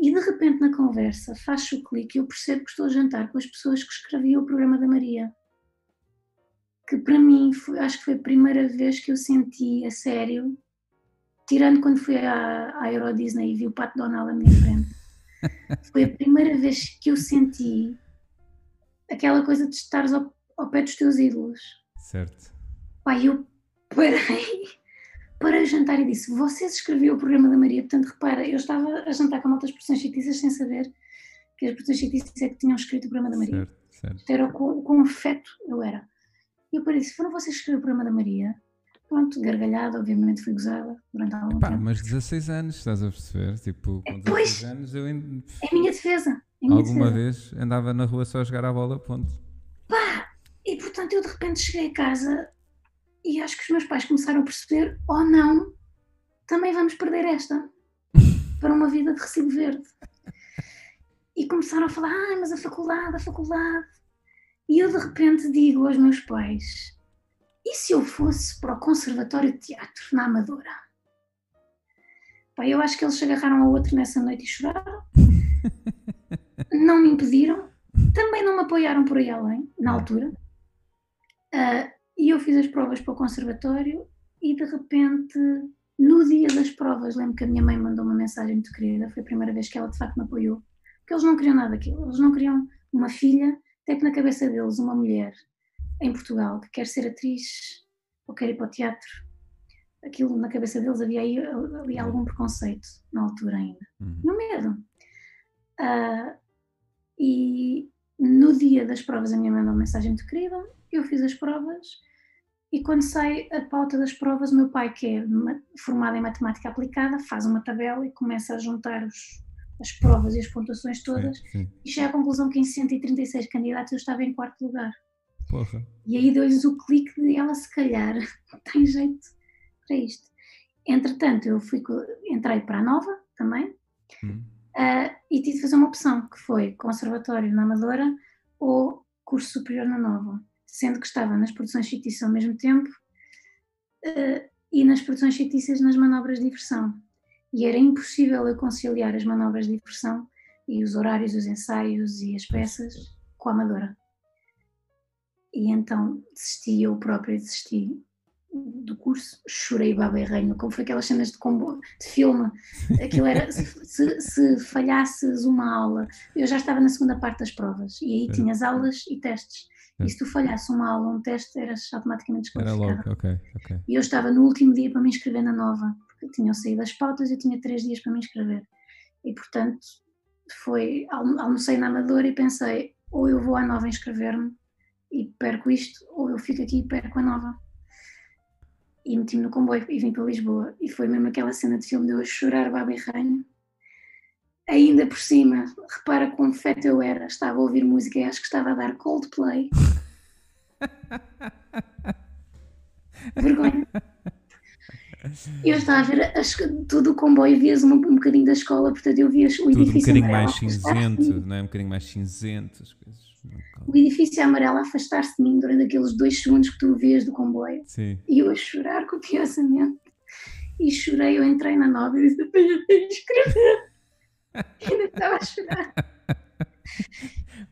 E de repente na conversa faz o clique e eu percebo que estou a jantar com as pessoas que escreviam o programa da Maria. Que para mim, foi, acho que foi a primeira vez que eu senti a sério, tirando quando fui à, à Euro Disney e vi o Pato Donald à minha frente. (laughs) Foi a primeira vez que eu senti aquela coisa de estares ao, ao pé dos teus ídolos. Certo. Pai, eu parei (laughs) para o jantar e disse: Vocês escreviam o programa da Maria, portanto, repara, eu estava a jantar com muitas produções fictícias sem saber que as produções fictícias é que tinham escrito o programa da Maria. Certo, certo. Era com, com afeto, eu era. E eu parei disse: Foram vocês que escreveram o programa da Maria? Pronto, gargalhada, obviamente fui gozada durante algum Epá, tempo. Mas 16 anos, estás a perceber? Tipo, com 16 pois, anos eu. Ainda... É a minha defesa. Minha Alguma vez andava na rua só a jogar a bola, ponto. Pá! E portanto eu de repente cheguei a casa e acho que os meus pais começaram a perceber, oh não, também vamos perder esta (laughs) para uma vida de recibo verde. E começaram a falar, ah, mas a faculdade, a faculdade. E eu de repente digo aos meus pais, e se eu fosse para o Conservatório de Teatro, na Amadora? Pá, eu acho que eles se agarraram ao outro nessa noite e choraram. (laughs) Não me impediram. Também não me apoiaram por aí além, na altura. Uh, e eu fiz as provas para o conservatório e de repente, no dia das provas, lembro que a minha mãe mandou uma mensagem muito querida, foi a primeira vez que ela de facto me apoiou, porque eles não queriam nada daquilo, eles não queriam uma filha, até que na cabeça deles uma mulher em Portugal que quer ser atriz ou quer ir para o teatro, aquilo na cabeça deles havia aí, havia algum preconceito na altura ainda, uhum. no medo. Uh, e no dia das provas a minha mãe mandou uma mensagem muito querida, eu fiz as provas e quando sai a pauta das provas, o meu pai, que é formado em matemática aplicada, faz uma tabela e começa a juntar os, as provas e as pontuações todas sim, sim. e chega à conclusão que em 136 candidatos eu estava em quarto lugar. Porra. E aí deu-lhes o clique de ela, se calhar, (laughs) tem jeito para isto. Entretanto, eu fui, entrei para a Nova também hum. Uh, e tive de fazer uma opção, que foi conservatório na Amadora ou curso superior na Nova sendo que estava nas produções fictícias ao mesmo tempo uh, e nas produções fictícias nas manobras de diversão. E era impossível eu conciliar as manobras de diversão e os horários dos ensaios e as peças com a amadora. E então desisti, eu própria desisti do curso, chorei baba e reino, como foi aquelas cenas de, combo, de filme, aquilo era, se, se, falhasses uma aula, eu já estava na segunda parte das provas, e aí tinhas aulas e testes, e se tu falhasse uma aula, um teste, eras automaticamente desqualificado. Era logo, ok, ok. E eu estava no último dia para me inscrever na nova, porque tinham saído as pautas e eu tinha três dias para me inscrever. E portanto, foi, almocei na Amadora e pensei, ou eu vou à nova inscrever-me e perco isto, ou eu fico aqui e perco a nova e meti-me no comboio e vim para Lisboa. E foi mesmo aquela cena de filme de eu a chorar baba e ranho. Ainda por cima, repara quão feto eu era, estava a ouvir música e acho que estava a dar Coldplay. (laughs) Vergonha. Eu estava a ver as, todo o comboio, vias um, um bocadinho da escola, portanto eu via o Tudo edifício. um bocadinho mais cinzento, não é? Um bocadinho mais cinzento, as coisas o edifício amarelo a afastar-se de mim durante aqueles dois segundos que tu vês do comboio. Sim. E eu a chorar copiosamente. E chorei, eu entrei na nova e disse: Apenas tenho de escrever. (laughs) e ainda estava a chorar.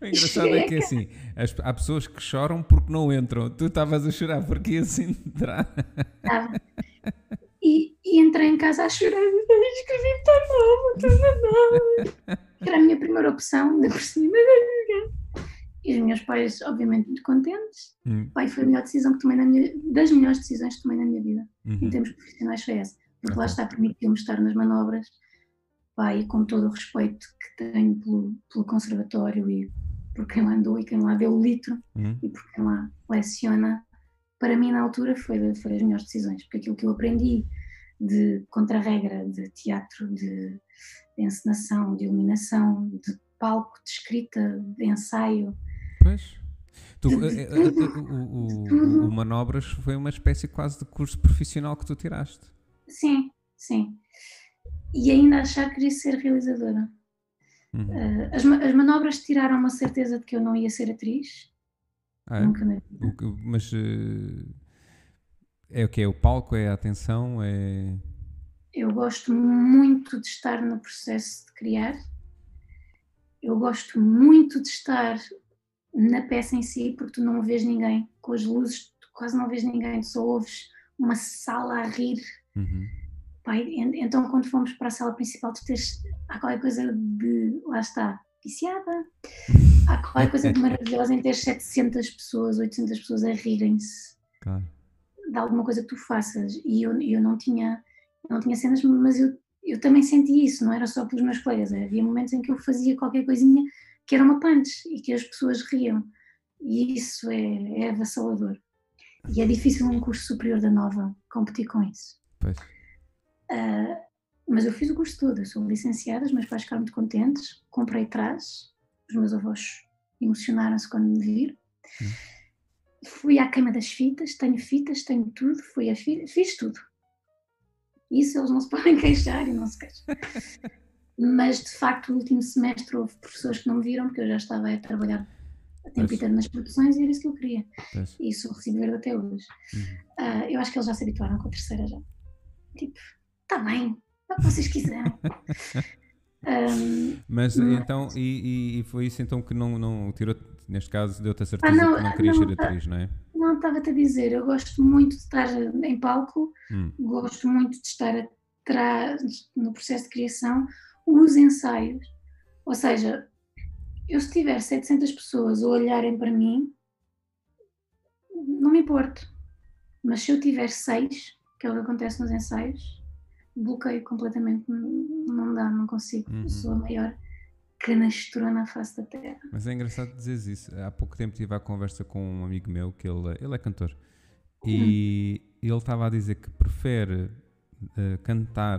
O engraçado é que assim, as, há pessoas que choram porque não entram. Tu estavas a chorar porque ias entrar. Estava. E, e, entrei em casa a chorar e escrevi tão novo, tão novo. Era a minha primeira opção, ainda por cima. E os meus pais, obviamente, muito contentes. Hum. Pai, foi a melhor decisão que tomei na minha das melhores decisões que tomei na minha vida, uhum. em termos profissionais, foi essa. Porque lá está, permitiu-me estar nas manobras, pai, com todo o respeito que tenho pelo, pelo conservatório e por quem lá andou e quem lá deu o litro uhum. e por quem lá leciona. Para mim, na altura, foi, foi as melhores decisões, porque aquilo que eu aprendi de contra-regra, de teatro, de, de encenação, de iluminação, de palco, de escrita, de ensaio. Pois. Tu, de, de o, o, o, Manobras foi uma espécie quase de curso profissional que tu tiraste. Sim, sim. E ainda achar que queria ser realizadora. Uhum. Uh, as, as, manobras tiraram uma certeza de que eu não ia ser atriz. Ah, é? Nunca na vida. Mas uh, é o que? É o palco? É a atenção? É... Eu gosto muito de estar no processo de criar. Eu gosto muito de estar na peça em si, porque tu não vês ninguém. Com as luzes, tu quase não vês ninguém, tu só ouves uma sala a rir. Uhum. Pai, então, quando fomos para a sala principal, tu tens. Há qualquer coisa de. Lá está, viciada. Há qualquer coisa de maravilhosa em ter 700 pessoas, 800 pessoas a rirem-se claro. de alguma coisa que tu faças. E eu, eu não tinha não tinha cenas, mas eu, eu também senti isso, não era só pelos meus colegas. Havia momentos em que eu fazia qualquer coisinha que era uma punch e que as pessoas riam. E isso é, é avassalador. E é difícil um curso superior da Nova competir com isso. Pois. Uh, mas eu fiz o curso todo, eu sou licenciada, os meus pais ficaram muito contentes, comprei trás, os meus avós emocionaram-se quando me viram. Hum. Fui à queima das fitas, tenho fitas, tenho tudo, fui a fi fiz tudo. Isso eles não se podem (laughs) queixar e não se queixam. (laughs) Mas de facto, no último semestre houve professores que não me viram porque eu já estava a trabalhar a tempo inteiro nas produções e era isso que eu queria. Pois. E isso recibo verde até hoje. Uhum. Uh, eu acho que eles já se habituaram com a terceira já. Tipo, está bem, é o que vocês quiserem. (laughs) um, mas então, e, e, foi isso então que não, não tirou, neste caso, deu-te a certeza ah, não, que não querias não, ser atriz, não é? Não, estava-te a dizer, eu gosto muito de estar em palco, hum. gosto muito de estar atrás no processo de criação, os ensaios. Ou seja, eu se tiver 700 pessoas a olharem para mim, não me importo. Mas se eu tiver seis, que é o que acontece nos ensaios, bloqueio completamente, não dá, não consigo, uhum. sou a maior canastrou na face da terra. Mas é engraçado dizer isso. Há pouco tempo tive a conversa com um amigo meu, que ele, ele é cantor, e hum. ele estava a dizer que prefere uh, cantar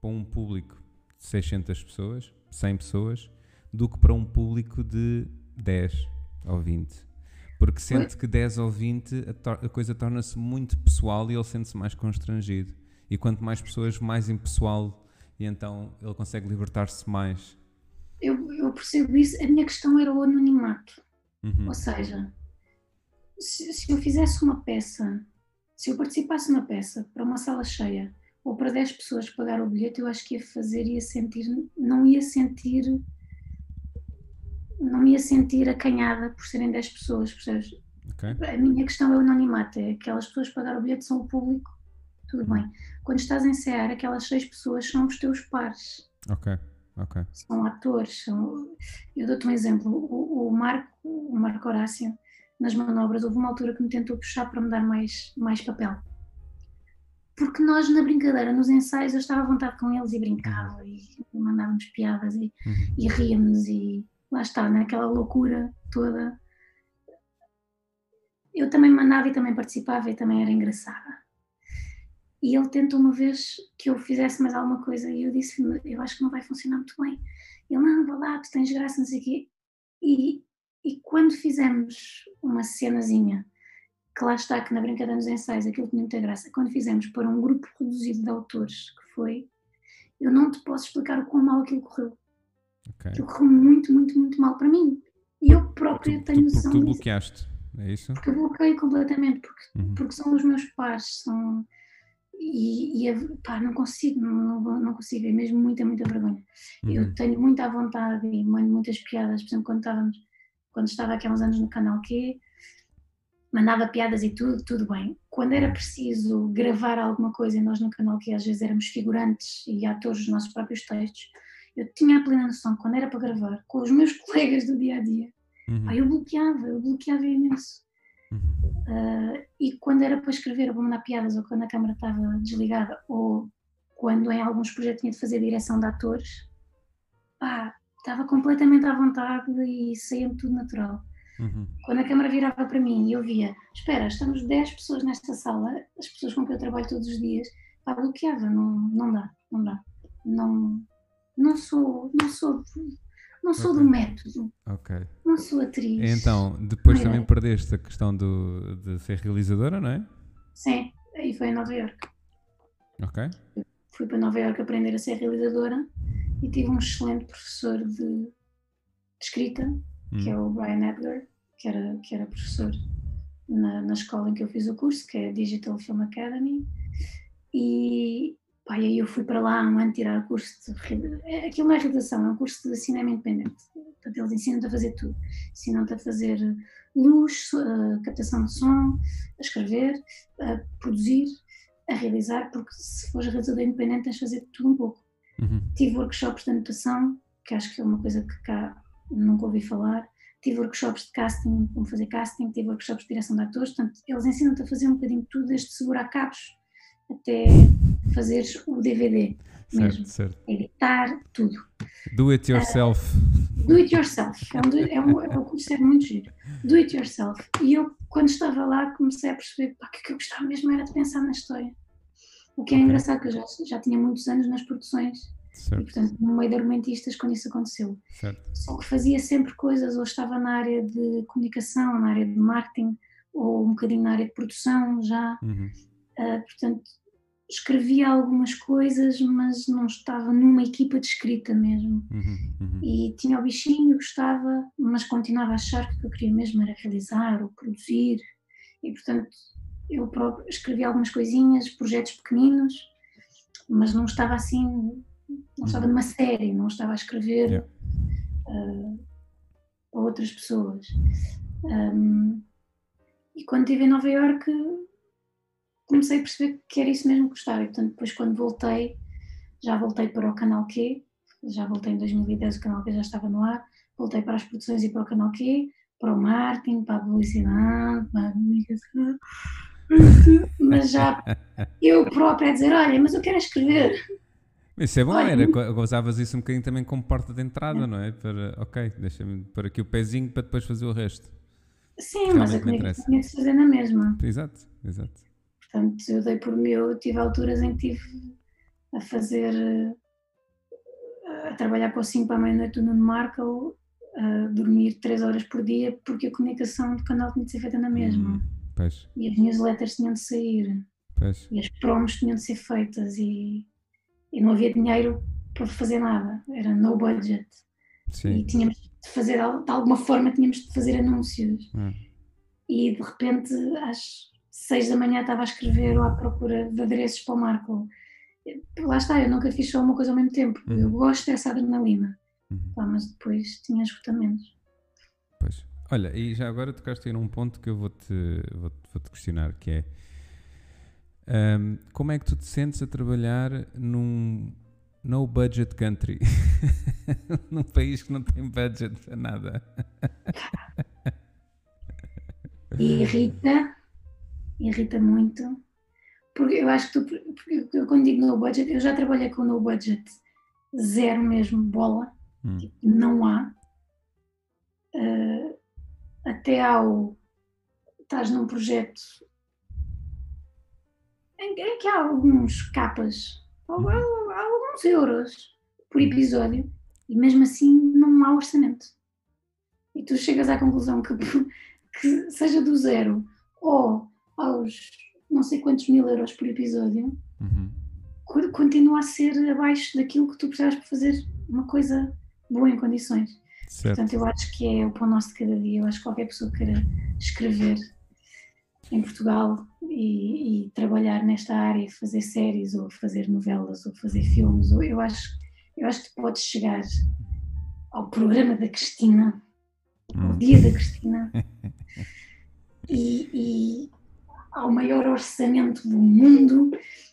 para um público 600 pessoas, 100 pessoas, do que para um público de 10 ou 20. Porque sente que 10 ou 20 a, a coisa torna-se muito pessoal e ele sente-se mais constrangido. E quanto mais pessoas, mais impessoal, e então ele consegue libertar-se mais eu, eu percebo isso. A minha questão era o anonimato. Uhum. Ou seja, se, se, eu fizesse uma peça, se eu participasse numa peça para uma sala cheia ou para 10 pessoas pagar o bilhete, eu acho que ia fazer, ia sentir, não ia sentir, não ia sentir acanhada por serem 10 pessoas, percebes? Okay. A minha questão é o anonimato, é aquelas pessoas que pagaram o bilhete são o público, tudo bem. Quando estás a ensaiar, aquelas 6 pessoas são os teus pares. Ok. Okay. São atores. São... Eu dou-te um exemplo. O, o, Marco, o Marco Horácio, nas manobras, houve uma altura que me tentou puxar para me dar mais, mais papel. Porque nós, na brincadeira, nos ensaios, eu estava à vontade com eles e brincava e mandávamos piadas e, uhum. e ríamos e lá está, naquela loucura toda. Eu também mandava e também participava e também era engraçada. E ele tentou uma vez que eu fizesse mais alguma coisa e eu disse eu acho que não vai funcionar muito bem. Ele, não, vá lá, tu tens graça, não sei o quê. E, e quando fizemos uma cenazinha, que lá está, que na brincadeira dos ensaios aquilo tinha muita graça, quando fizemos para um grupo reduzido de autores, que foi, eu não te posso explicar o quão mal aquilo correu. Okay. Aquilo correu muito, muito, muito mal para mim. E eu própria tu, tenho noção tu, tu bloqueaste, é isso? Porque eu bloqueei completamente, porque, uhum. porque são os meus pares, são e, e pá, não consigo, não, não, não, consigo, é mesmo muita, muita vergonha. Uhum. Eu tenho muita vontade e mando muitas piadas, por exemplo, quando estávamos, quando estava aqui há uns anos no canal Q, mandava piadas e tudo, tudo bem. Quando era preciso gravar alguma coisa, nós no canal Q às vezes éramos figurantes e atores dos nossos próprios textos, eu tinha a plena noção quando era para gravar com os meus (laughs) colegas do dia a dia, uhum. pá, eu bloqueava, eu bloqueava imenso. Uh, e quando era para escrever ou para mandar piadas, ou quando a câmara estava desligada, ou quando em alguns projetos tinha de fazer direção de atores, pá, estava completamente à vontade e saía-me tudo natural. Uhum. Quando a câmara virava para mim e eu via, espera, estamos 10 pessoas nesta sala, as pessoas com quem eu trabalho todos os dias, pá, bloqueava, não, não dá, não dá. Não, não sou, não sou Não sou Ok. do método, Ok. não sou atriz. Então, depois também perdeste a questão do, de ser realizadora, não é? Sim, aí foi em Nova York. Ok. Fui para Nova York aprender a ser realizadora e tive um excelente professor de, de escrita, que Hum. é o Brian Edgar, que era, que era professor na, na escola em que eu fiz o curso, que é a Digital Film Academy. E pá, aí eu fui para lá um ano tirar o curso de. é- Aquilo não é realização, é um curso de cinema independente. Portanto, eles ensinam-te a fazer tudo. Ensinam-te a fazer luz, captação de som, a escrever, a produzir, a realizar, porque se fores realizador independente tens de fazer tudo um pouco. Uhum. Tive workshops de anotação, que acho que é uma coisa que cá nunca ouvi falar. Tive workshops de casting, como fazer casting, tive workshops de direção de atores, portanto, eles ensinam-te a fazer um bocadinho de tudo, desde segurar cabos até fazeres o DVD mesmo. Certo, certo. Editar, tudo. Do it yourself. Do it yourself. É um, é um, é um é muito giro. Do it yourself. E eu, quando estava lá, comecei a perceber pá, que o que eu gostava mesmo era de pensar na história. O que é Ok. engraçado, que eu já, já tinha muitos anos nas produções e, Certo, portanto, no meio de argumentistas, quando isso aconteceu. certo. Só que fazia sempre coisas, ou estava na área de comunicação, na área de marketing, ou um bocadinho na área de produção já. Uhum. Ah, portanto, escrevia algumas coisas, mas não estava numa equipa de escrita mesmo. Uhum. Uhum. E tinha o bichinho, gostava, mas continuava a achar que o que eu queria mesmo era realizar ou produzir. E, portanto, eu próprio escrevia algumas coisinhas, projetos pequeninos, mas não estava assim, não estava numa série, não estava a escrever Yeah. ah, para outras pessoas. Ahm, e quando estive em Nova Iorque comecei a perceber que era isso mesmo que gostava. E, portanto, depois quando voltei, já voltei para o Canal Q, já voltei em 2010, o Canal Q já estava no ar, voltei para as produções e para o Canal Q, para o marketing, para a publicidade, para a comunicação, (laughs) mas já eu própria a dizer, olha, mas eu quero escrever. Isso é bom, Olha, era, co- usavas isso um bocadinho também como porta de entrada, não é? Para, ok, deixa-me pôr aqui o pezinho para depois fazer o resto. Sim, mas Realmente a interessa. tinha de fazer na mesma. Exato, exato. Portanto, eu dei por mim, eu tive alturas em que tive a fazer, eh, a trabalhar para o 5 para a meia-noite do Nuno Markle, a dormir 3 horas por dia, porque a comunicação do canal tinha de ser feita na mesma. Hum, pois, E as newsletters tinham de sair, pois. e as promos tinham de ser feitas, e, e não havia dinheiro para fazer nada, era no budget. E Sim. tínhamos de fazer, de alguma forma, tínhamos de fazer anúncios. Hum. E de repente, às seis da manhã, estava a escrever ou à procura de adereços para o Marco. Lá está, eu nunca fiz só uma coisa ao mesmo tempo. Uhum. Eu gosto dessa adrenalina. Pá, mas depois tinha esgotamentos. Pois. Olha, e já agora tocaste aí num ponto que eu vou-te vou vou-te questionar, que é ahm, como é que tu te sentes a trabalhar num no budget country? (laughs) num país que não tem budget para nada. Irrita, irrita muito. Porque eu acho que tu, porque eu quando digo no budget, eu já trabalhei com no budget zero mesmo, bola. Hum, Tipo, não há. Eh, até ao. Estás num projeto em, que- em que há alguns capas, há, há- alguns euros por episódio, e mesmo assim não há orçamento. E tu chegas à conclusão que, (laughs) que seja do zero ou aos não sei quantos mil euros por episódio, uhum. co- continua a ser abaixo daquilo que tu precisas para fazer uma coisa boa em condições. Certo. Portanto, eu acho que é o pão nosso de cada dia. Eu acho que qualquer pessoa que queira escrever em Portugal e, e trabalhar nesta área, fazer séries ou fazer novelas ou fazer filmes, ou eu acho, eu acho que tu podes chegar ao programa da Cristina, ao Hum. dia da Cristina (laughs) e, e ao maior orçamento do mundo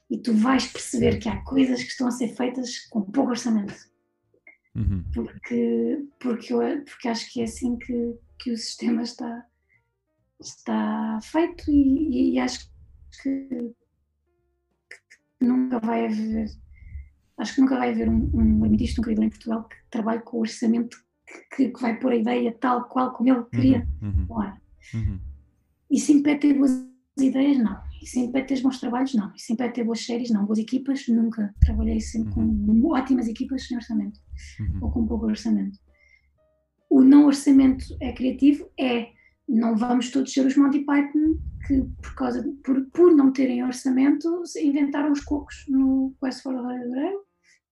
e tu vais perceber que há coisas que estão a ser feitas com pouco orçamento Uhum. porque, porque, eu, porque acho que é assim que, que o sistema está, está feito e, e acho que, que nunca vai haver acho que nunca vai haver um, um limitista, um criador em Portugal que trabalhe com o orçamento que, que vai pôr a ideia tal qual como ele queria Uhum. Uhum. ar. Uhum. Isso impede ter boas ideias? Não. Isso impede ter bons trabalhos? Não. Isso impede ter boas séries? Não. Boas equipas? Nunca. Trabalhei sempre com ótimas equipas sem orçamento Uhum. ou com pouco orçamento. o não orçamento é criativo, é não vamos todos ser os Monty Python que por causa de, por, por não terem orçamento inventaram os cocos no Quest for Grail.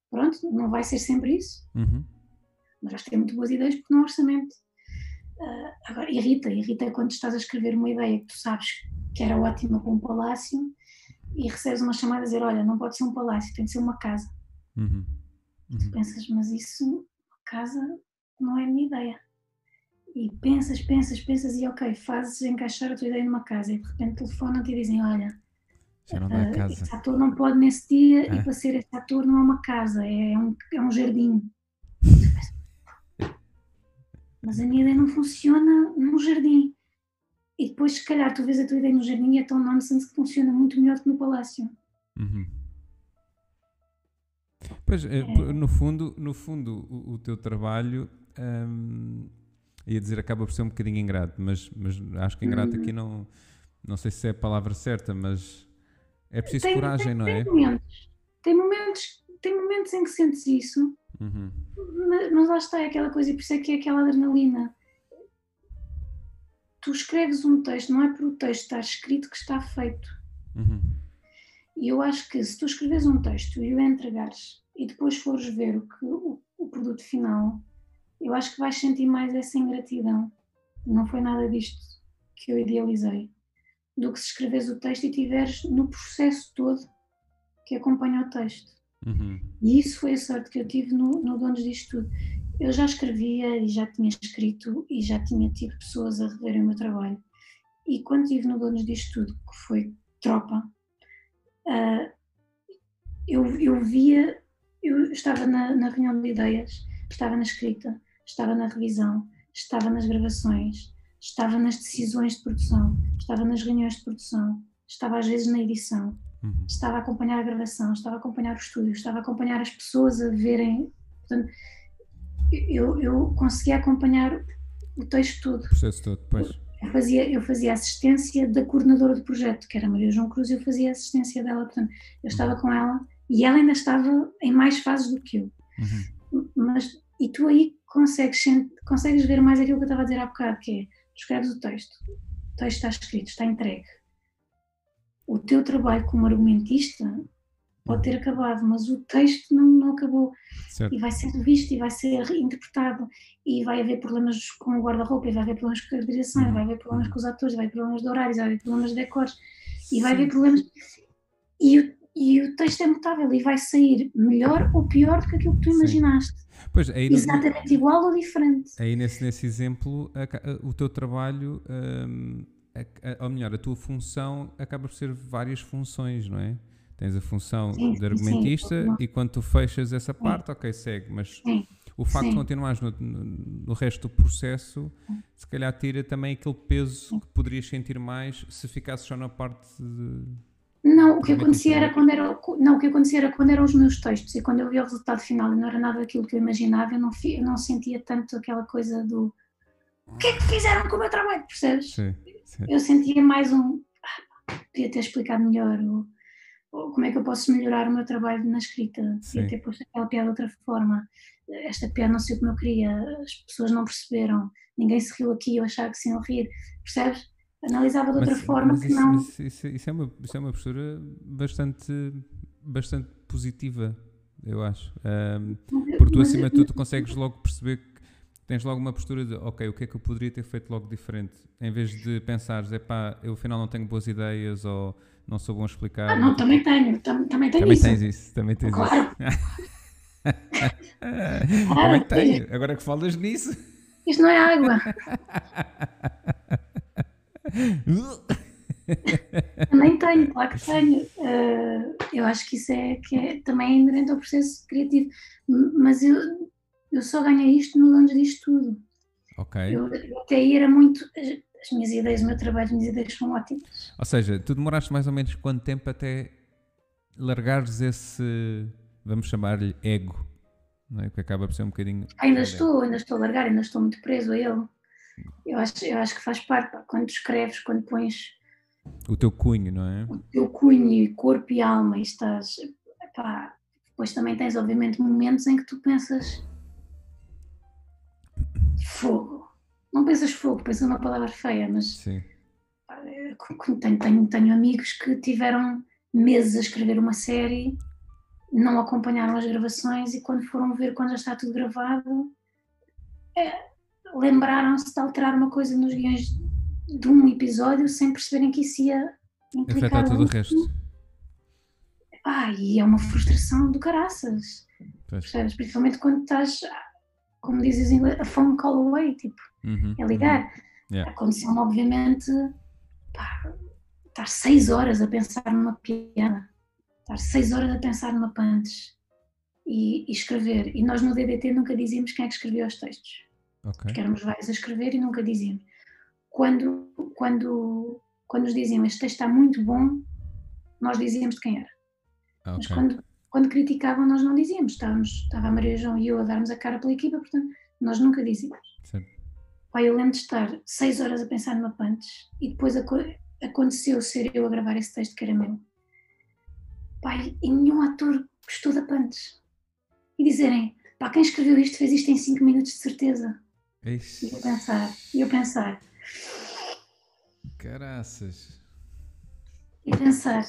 Pronto, não vai ser sempre isso. Uhum. Mas acho que tem muito boas ideias porque não há orçamento. Uh, agora, irrita, irrita quando estás a escrever uma ideia que tu sabes que era ótima para um palácio e recebes uma chamada a dizer: Olha, não pode ser um palácio, tem de ser uma casa. Uhum. Uhum. Tu pensas, mas isso, casa, não é a minha ideia. E pensas, pensas, pensas e ok, fazes encaixar a tua ideia numa casa e de repente telefonam-te e dizem: Olha, Já não dá uh, casa. esse ator não pode nesse dia Ah. e para ser esse ator não é uma casa, é um, é um jardim. Mas a minha ideia não funciona num jardim. E depois, se calhar, tu vês a tua ideia no jardim e é tão nonsense que funciona muito melhor que no palácio. Uhum. Pois, eh, É. no fundo, no fundo o, o teu trabalho, hum, ia dizer, acaba por ser um bocadinho ingrato, mas, mas acho que ingrato Uhum. aqui não, não sei se é a palavra certa, mas é preciso Tem- coragem, tem, não é? Tem momentos, tem momentos, tem momentos em que sentes isso, Uhum. mas, mas lá está, é aquela coisa, e por isso é que é aquela adrenalina. Tu escreves um texto, não é por o texto estar escrito que está feito. Uhum. E eu acho que se tu escreves um texto e o entregares e depois fores ver o, que, o, o produto final, eu acho que vais sentir mais essa ingratidão. Não foi nada disto que eu idealizei. Do que se escreves o texto e tiveres no processo todo que acompanha o texto. Uhum. E isso foi a sorte que eu tive no, no Donos disto tudo. Eu já escrevia e já tinha escrito e já tinha tido pessoas a reverem o meu trabalho. E quando estive no Donos disto tudo, que foi tropa, ah, eu, eu via, eu estava na, na reunião de ideias, estava na escrita, estava na revisão, estava nas gravações, estava nas decisões de produção, estava nas reuniões de produção, estava às vezes na edição Uhum. estava a acompanhar a gravação, estava a acompanhar o estúdio, estava a acompanhar as pessoas a verem. Portanto, eu, eu conseguia acompanhar o texto todo. O processo todo, depois. Eu fazia, eu fazia assistência da coordenadora do projeto, que era Maria João Cruz, e eu fazia assistência dela. Portanto, eu estava com ela e ela ainda estava em mais fases do que eu. Uhum. Mas, e tu aí consegues, consegues ver mais aquilo que eu estava a dizer há bocado, que é, tu escreves o texto, o texto está escrito, está entregue. O teu trabalho como argumentista pode ter acabado, mas o texto não, não acabou Certo. e vai ser visto e vai ser interpretado e vai haver problemas com o guarda-roupa, e vai haver problemas com a direção, e vai haver problemas com os atores, vai haver problemas de horários, vai haver problemas de decors e vai haver problemas e e o texto é mutável e vai sair melhor ou pior do que aquilo que tu Sim. imaginaste. Pois, aí, no- Exatamente igual ou diferente. aí nesse, nesse exemplo, o teu trabalho, hum, a- ou melhor, a tua função acaba por ser várias funções, não é? Tens a função Sim, de sim, argumentista sim. e quando tu fechas essa parte, ok, segue, mas Sim, o facto de sim. continuares no, no, no resto do processo, se calhar tira também aquele peso que poderias sentir mais se ficasses só na parte de. Não, o que acontecia era quando era, não, o que acontecia era quando eram os meus textos e quando eu via o resultado final e não era nada daquilo que eu imaginava, eu não, eu não sentia tanto aquela coisa do o que é que fizeram com o meu trabalho, percebes? Sim, sim. Eu sentia mais um "Ah, podia ter explicado melhor ou, ou como é que eu posso melhorar o meu trabalho na escrita, Sim. podia ter posto aquela piada de outra forma, esta piada não sei como eu queria, as pessoas não perceberam, ninguém se riu aqui, eu achava que se iam rir, percebes? Analisava de outra forma mas que isso, não. mas isso- isso é uma, isso é uma postura bastante, bastante positiva, eu acho. Ahm, porque tu, Mas- acima de tudo, consegues logo perceber que tens logo uma postura de, ok, o que é que eu poderia ter feito logo diferente? Em vez de pensares, epá, eu afinal não tenho boas ideias ou não sou bom a explicar. Ah, não, também tenho, tam- também tenho também isso. tens isso, também tens Claro. isso. (laughs) Também tenho, agora que falas nisso. Isto não é água. (laughs) Também tenho, claro que tenho. Eh, eu acho que isso é, que é também é inerente ao processo criativo. Mas eu, eu só ganhei isto no donos disto tudo. ok. Eu, até aí era muito. As, as minhas ideias, o meu trabalho, as minhas ideias são ótimas. Ou seja, tu demoraste mais ou menos quanto tempo até largares esse, vamos chamar-lhe ego, não é? Que acaba por ser um bocadinho. Ainda estou, ainda estou a largar, ainda estou muito preso a ele. Eu acho, eu acho que faz parte. pá. Quando escreves, quando pões O teu cunho, não é? o teu cunho, corpo e alma e estás. Epá, depois também tens, obviamente, momentos em que tu pensas. fogo. Não pensas fogo, pensas uma palavra feia, mas Sim. tenho, tenho, tenho amigos que tiveram meses a escrever uma série, não acompanharam as gravações e quando foram ver quando já está tudo gravado, eh, lembraram-se de alterar uma coisa nos guiões de um episódio sem perceberem que isso ia implicar Afetar tudo o resto. Ah, e é uma frustração do caraças, Pois. percebes? Principalmente quando estás, como dizes em inglês, a phone call away, tipo, Uhum, é ligar. uhum. Yeah. Aconteceu-me, obviamente, pá, estar seis horas a pensar numa piada, estar seis horas a pensar numa punch e, e escrever. E nós no DDT nunca dizíamos quem é que escrevia os textos, Ok. porque éramos vários a escrever e nunca dizíamos. Quando, quando, quando nos diziam este texto está muito bom, nós dizíamos de quem era. Mas Ok. quando, quando criticavam, nós não dizíamos. Estávamos, estava a Maria João e eu a darmos a cara pela equipa, portanto, nós nunca dizíamos. Pai, eu lembro de estar seis horas a pensar numa punch e depois aco- aconteceu ser eu a gravar esse texto que era meu. Pai, e nenhum ator gostou da punch. E dizerem, pá, quem escreveu isto fez isto em cinco minutos de certeza. E Ixi, eu pensar, e eu pensar, Caraças. e pensar,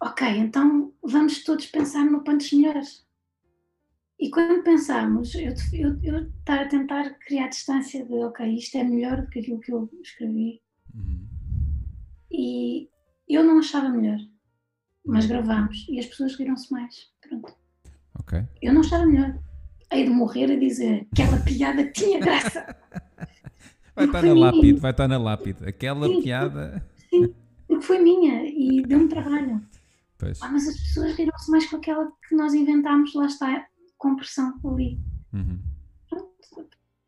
ok, então vamos todos pensar numa punch melhor. E quando pensarmos, eu, eu, eu estar a tentar criar distância de, ok, isto é melhor do que aquilo que eu escrevi. Uhum. E eu não achava melhor, mas gravámos e as pessoas riram-se mais. Pronto. Ok. Eu não achava melhor. Hei de morrer a dizer aquela piada tinha graça, (laughs) Vai estar na minha. lápide, vai estar na lápide. Aquela Sim. piada. porque foi minha e deu-me trabalho. Pois. Ah, mas as pessoas riram-se mais com aquela que nós inventámos, lá está, com pressão ali. Uhum. Pronto.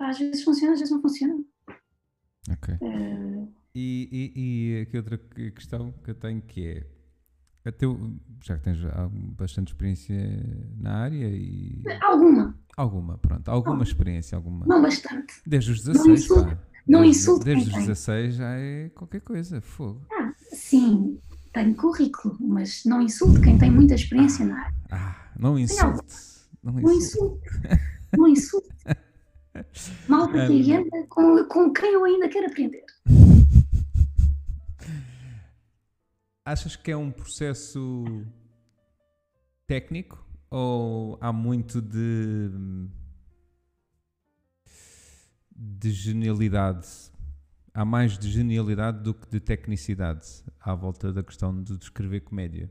Às vezes funciona, às vezes não funciona. Ok. Eh, E, e, e aqui outra que- questão que eu tenho que é. A teu- já que tens bastante experiência na área e. alguma, Alguma, pronto. Alguma Não. experiência, alguma. não bastante. Desde os 16, insulte- pá. não Desde- Desde os tem. 16 já é qualquer coisa. Fogo. Ah, sim, tenho currículo, mas não insulte quem tem muita experiência na área. Ah, não insulte. Não Não insulte. Não insulte. (laughs) Malta que anda com, com quem eu ainda quero aprender. (laughs) Achas que é um processo técnico ou há muito de de genialidade? Há mais de genialidade do que de tecnicidade à volta da questão de escrever comédia.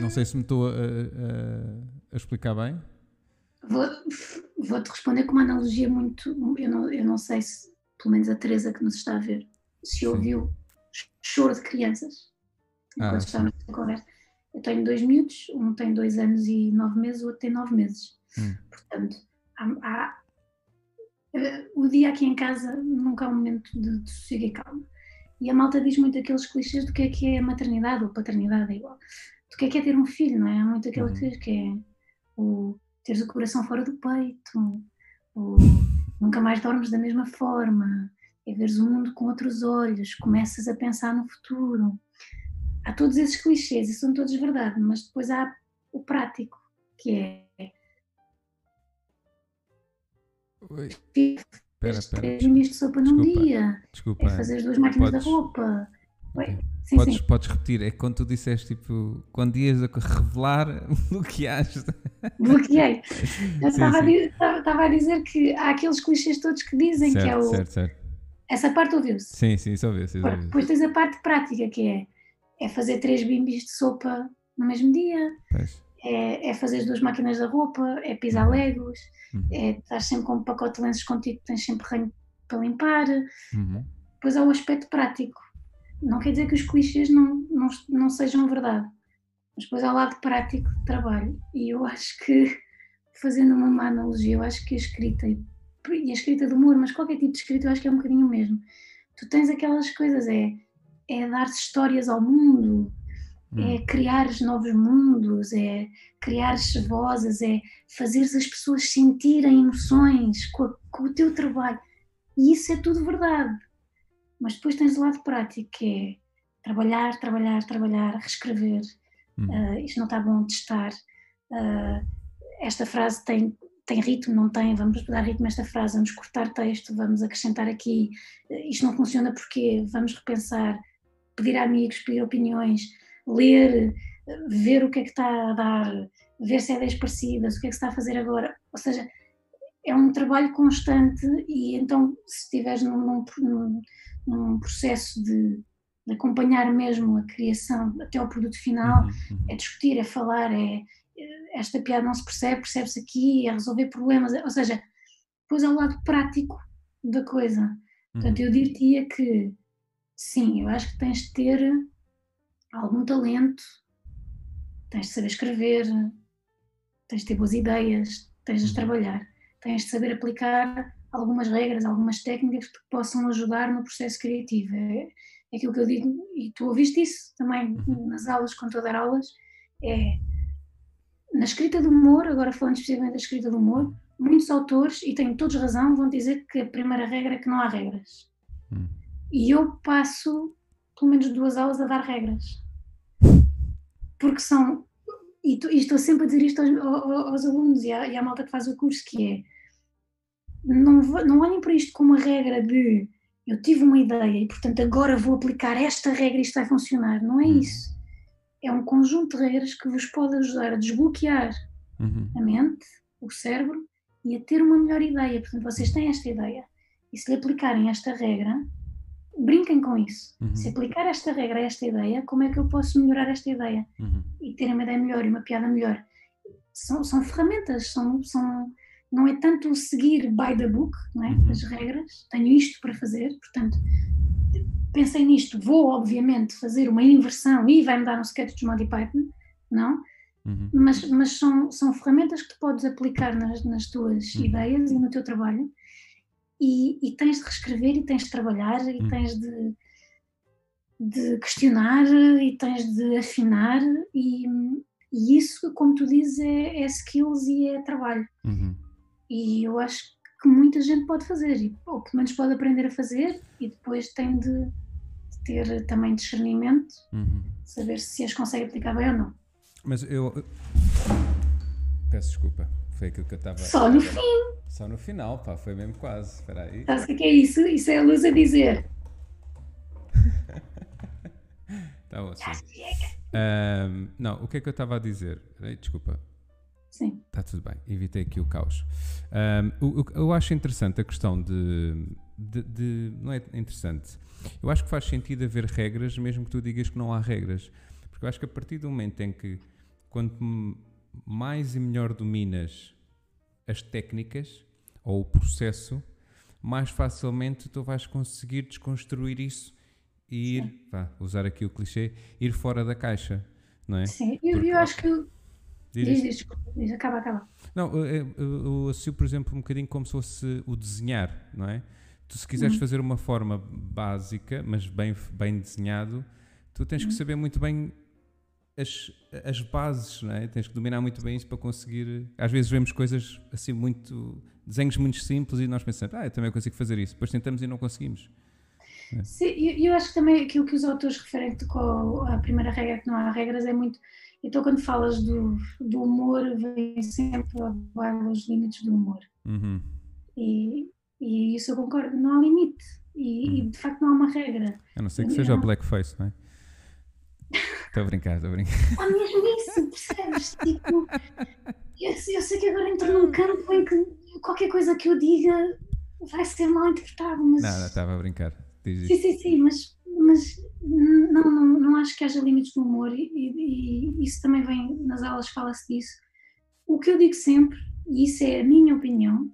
Não sei se me estou a, a- a explicar bem. Vou- Vou-te responder com uma analogia muito. Eu não, eu não sei se, pelo menos a Teresa que nos está a ver, se Sim. ouviu choro de crianças Ah, enquanto estávamos a conversa. Eu tenho dois miúdos, um tem dois anos e nove meses, o outro tem nove meses. Hum. Portanto, há, há- eh, o dia aqui em casa nunca é um momento de, de sossego e calma. E a malta diz muito aqueles clichês do que é que é a maternidade ou paternidade, é igual. Do que é que é ter um filho, não é? Há muito aquele Uhum. que é o teres o coração fora do peito, o nunca mais dormes da mesma forma, é veres o mundo com outros olhos, começas a pensar no futuro. Há todos esses clichês e são todos verdade, mas depois há o prático, que é Espera, espera. três mimos de sopa num desculpa. dia, Desculpa. é fazer as duas máquinas Podes- da roupa. Oi, Ok. Sim, podes, sim. podes repetir, é quando tu disseste tipo, quando ias a revelar (laughs) achas. Bloqueei. (laughs) Eu estava, a sim. di- estava- a dizer que há aqueles clichês todos que dizem que é certo, o. certo, certo. Essa parte ouviu-se. Sim, sim, só vê. Depois tens a parte prática, que é, é fazer três bimbis de sopa no mesmo dia, é, é fazer as duas máquinas da roupa, é pisar legos, Uhum. é estar sempre com um pacote de lenços contigo que tens sempre ranho para limpar. Uhum. Depois há o aspecto prático. Não quer dizer que os clichês não, não, não sejam verdade, mas depois há o lado prático de trabalho. E eu acho que, fazendo uma má analogia, eu acho que a escrita, e e a escrita de humor, mas qualquer tipo de escrita, eu acho que é um bocadinho o mesmo. Tu tens aquelas coisas, é, é dar histórias ao mundo, é Hum. criares novos mundos, é criares vozes, é fazeres as pessoas sentirem emoções com, a- com o teu trabalho. E isso é tudo verdade. Mas depois tens o lado prático, que é trabalhar, trabalhar, trabalhar, reescrever. Hum. Ah, isto não está bom, testar. Ah, esta frase tem, tem ritmo, não tem, vamos dar ritmo a esta frase, vamos cortar texto, vamos acrescentar aqui, eh, isto não funciona porque vamos repensar, pedir a amigos, pedir opiniões, ler, ver o que é que está a dar, ver se é ideias parecidas, o que é que se está a fazer agora, ou seja, é um trabalho constante e então se estiveres num, num, num processo de, de, acompanhar mesmo a criação até ao produto final, uhum, uhum. é discutir, é falar, é esta piada não se percebe, percebe-se aqui, é resolver problemas, ou seja, depois é o lado prático da coisa. Portanto, eu uhum. diria que sim, eu acho que tens de ter algum talento, tens de saber escrever, tens de ter boas ideias, tens de uhum. trabalhar, tens de saber aplicar algumas regras, algumas técnicas que te possam ajudar no processo criativo. É, é aquilo que eu digo, e tu ouviste isso também uhum. nas aulas, quando estou a dar aulas, é na escrita do humor, agora falando especificamente da escrita do humor, muitos autores, e têm todos razão, vão dizer que a primeira regra é que não há regras. Hum. E eu passo pelo menos duas aulas a dar regras. Porque são. E, tu, e estou sempre a dizer isto aos, aos alunos e à, e à, malta que faz o curso, que é. Não, não olhem para isto como uma regra de eu tive uma ideia e portanto agora vou aplicar esta regra e isto vai funcionar. Não é hum. isso é um conjunto de regras que vos pode ajudar a desbloquear uhum. a mente, o cérebro e a ter uma melhor ideia. Portanto, vocês têm esta ideia e se lhe aplicarem esta regra, brinquem com isso. Uhum. Se aplicar esta regra a esta ideia, como é que eu posso melhorar esta ideia uhum. e ter uma ideia melhor e uma piada melhor? São, são ferramentas, são, são, não é tanto seguir by the book, não é? Uhum. as regras, tenho isto para fazer, portanto, pensei nisto, vou obviamente fazer uma inversão e vai-me dar um sketch de Monty Python, não? Uhum. Mas, mas são, são ferramentas que tu podes aplicar nas, nas tuas uhum. ideias e no teu trabalho e, e, tens de reescrever e tens de trabalhar e uhum. tens de, de questionar e tens de afinar e, e isso, como tu dizes, é, é skills e é trabalho. Uhum. E eu acho que muita gente pode fazer, ou pelo menos pode aprender a fazer e depois tem de ter também discernimento, uhum. saber se as consegue aplicar bem ou não. Mas eu. Peço desculpa, foi aquilo que eu estava. Só no fim! Só no final, pá, foi mesmo quase. Espera aí. Sabes o que é isso? Isso é a luz a dizer. Está (laughs) ótimo. Um, não, o que é que eu estava a dizer? Desculpa. Sim. Está tudo bem, evitei aqui o caos. Um, o, o, eu acho interessante a questão de, de, de, Não é interessante. Eu acho que faz sentido haver regras, mesmo que tu digas que não há regras. Porque eu acho que a partir do momento em que, quanto mais e melhor dominas as técnicas ou o processo, mais facilmente tu vais conseguir desconstruir isso e ir, vá, usar aqui o clichê, ir fora da caixa, não é? Sim, eu, Porque, eu acho que. Diz, diz, diz, acaba, acaba. Não, eu, eu, eu associo, por exemplo, um bocadinho como se fosse o desenhar, não é? Tu, se quiseres uhum. fazer uma forma básica, mas bem, bem desenhado, tu tens uhum. que saber muito bem as, as bases, não é? Tens que dominar muito bem isso para conseguir. Às vezes vemos coisas assim muito. desenhos muito simples e nós pensamos, ah, eu também consigo fazer isso. Depois tentamos e não conseguimos. É. Sim, eu, eu, acho que também aquilo que os autores referem com a primeira regra que não há regras é muito. Então, quando falas do, do humor, vem sempre a os limites do humor. Uhum. E, e isso eu concordo, não há limite. E, hum. e de facto não há uma regra. A não ser que seja o blackface, não é? Estou a brincar, estou a brincar. Há mesmo isso, percebes? Tipo, eu, eu, sei que agora entro num campo em que qualquer coisa que eu diga vai ser mal interpretado, mas. Nada, estava a brincar. Diz sim, sim, sim, mas, mas não, não, não acho que haja limites do humor e, e, e isso também vem nas aulas, fala-se disso. O que eu digo sempre, e isso é a minha opinião,